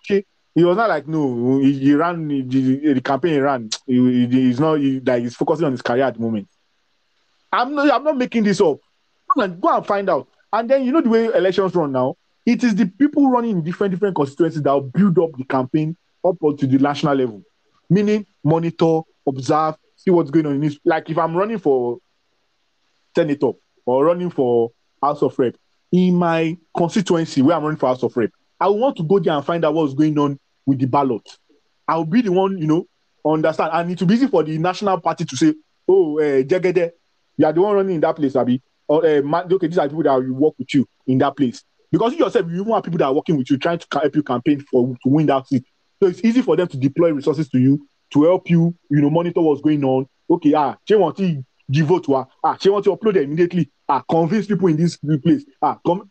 He was not like no, he, he ran the, the, the campaign he ran. He, he- he's not he, like he's focusing on his career at the moment. I'm not I'm not making this up. Go and, go and find out. And then you know the way elections run now. It is the people running in different different constituencies that will build up the campaign up to the national level. Meaning monitor, observe, see what's going on in this. Like if I'm running for senator or running for House of Rep in my constituency where I'm running for House of Rep, I want to go there and find out what's going on with the ballot. I'll be the one, you know, understand. And it will be for the national party to say, oh, uh, Jegede, you are the one running in that place, Abi. Or, uh, okay, these are people that will work with you in that place. Because you yourself, you want people that are working with you, trying to help you campaign for to win that seat. So it's easy for them to deploy resources to you to help you, you know, monitor what's going on. Okay, ah, she want to give vote to her. Ah, she want to upload it immediately. Ah, convince people in this new place. Ah, come.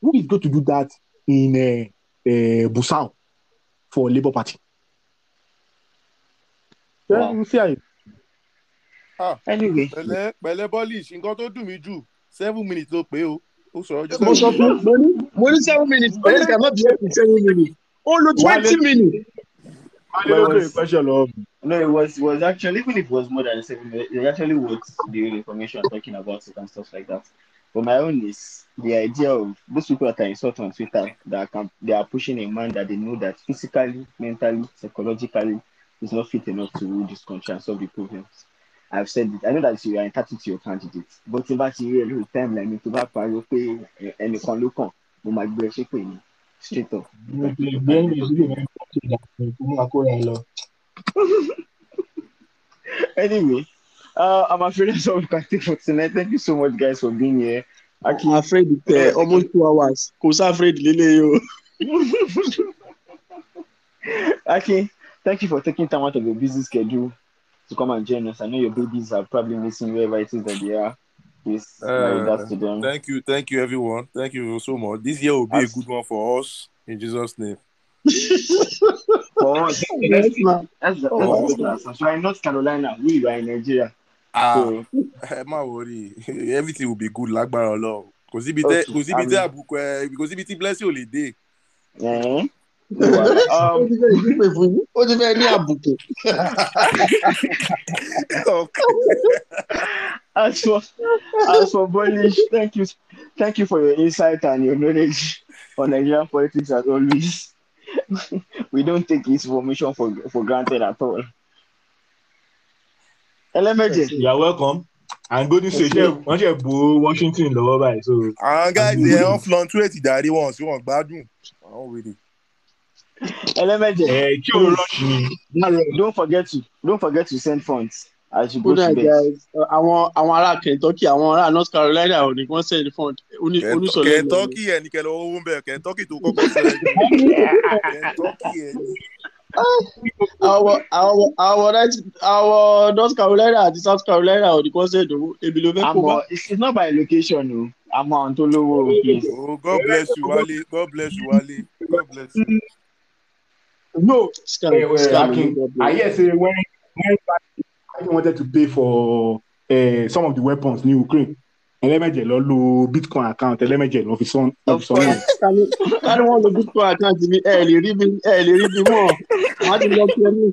Who is going to do that in uh, uh, Busan for Labour Party? Then Wow. you see how it- Anyway, Pẹ̀lẹ́ pẹ̀lẹ́ Bọ́líṣ nǹkan tó dùn mí jù seven minutes ló pé o. Ó sọ̀rọ̀ jù mo sọ fún mo ní mo ní seven minutes police cannot be here in seven minutes ó lo twenty minutes. Wale look at the no, it was was actually even if it was more than seven, minutes, it actually was the information talking about it and stuff like that. But my own is the idea of those people that are insult on Twitter that can they are pushing a man that they know that physically, mentally, psychologically is not fit enough to rule this country and solve the problems. I've said it. I know that you are entitled to your candidate, but in that you real time like me to back pariwo pé ẹ- ẹnìkan ló kàn mo máa gbé ẹ ṣépè ní straight up. Anyway, uh, I'm afraid that's all we can take for tonight. Thank you so much, guys, for being here. Aki, i'm afraid it uh, almost two hours kò sá afraid lélẹ̀ o. Aki, thank you for taking time out of your busy schedule to come and join us. I know your babies are probably missing wherever it is that they are. Please, Uh, regards to them. Thank you, thank you, everyone. Thank you so much. This year will be a good one for us in Jesus' name. For us, yes ma. that's the Oh. that's the answer. So in Carolina, we are in Nigeria. Ah, So ẹ má worry, everything will be good lágbára Ọlọ́run. Kò síbi tẹ́ Okay, kò síbi àmín. tẹ́ àbùkù ẹ kò síbi tí blessing ò lè dé. No wahala. ó um, ti fẹ́ ìdípè fún yín ó ti fẹ́ ní àbùkù. as for as for Bolish, thank you, thank you for your insight and your knowledge on Nigerian politics as always. we don't take this information for for granted at all. Elemeje, you are welcome. And Golden State, ṣe- wọ́n ṣe bo Washington lọ́wọ́ báyìí. So Àwọn guys yẹn wọ́n fluctuate ìdarí wọn sí wọn gbádùn. Àwọn wèrè. Elemeje, o rush ni. don't forget to don't forget to send funds as you go to bed. guys Uh, àwọn àwọn ará kentucky àwọn ará north carolina ò ní wọ́n send fund Oní- onísọ̀lẹ̀ lọ. Kentucky ẹ̀ ní kẹlẹ́ owó ń bẹ̀ Kentucky tó kọ́kọ́ ní. Kentucky ẹ̀ ní. àwọn àwọn àwọn north carolina àti south carolina ò ní wọ́n send owó ebi ló fẹ́ kó bá. Àmọ́ it's, not by location o. Àmọ́ àwọn tó lówó o, please. Oh, God bless you, Wale. God bless you, Wale. God bless you. No, Scam, well, scam, Akin, I hear say when when Biden wanted to pay for uh, some of the weapons ní Ukraine, ẹlẹ́mẹ̀jẹ̀ lọ lo Bitcoin account ẹlẹ́mẹ̀jẹ̀ lọ fi sọ́n lọ fi sọ́n ní ní wọ́n lo bitcoin account mi ẹ lè rí mi ẹ lè rí mi mọ́ má ti lọ pẹ́ mi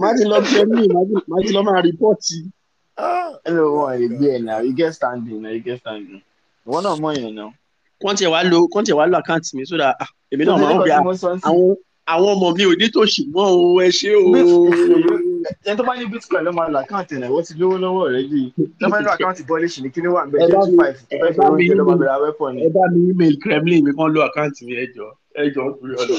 má ti lọ mi má ti- má ti lọ máa rìpọ́ọ̀tì. Ah, Hello, wọn ò gbé ẹ̀ náà. You get standing na you get standing. Wọ́n náà mọ̀ yẹn náà. kọ́ńtì ẹ̀ wá lo kọ́ńtì ẹ̀ wá lo account mi so that ah, èmi náà máa ń bí àwọn àwọn ọmọ mi ò ní tòṣì mọ́ o ẹ ṣé o. ẹni tó bá ní bitcoin ló máa lo àkáǹtì ẹ̀ wọ́n ti lówó lọ́wọ́ rẹ̀ yìí tó bá ní àkáǹtì bọ́ọ̀lì ní kíní wà ń bẹ̀ Ẹ bá twenty mi- five tó fi bá email- bẹ̀rẹ̀ wẹ́pọ̀ ni. ẹ bá mi email kremlin mi kàn lo àkáǹtì mi ẹ jọ ẹ jọ nítorí ọlọ.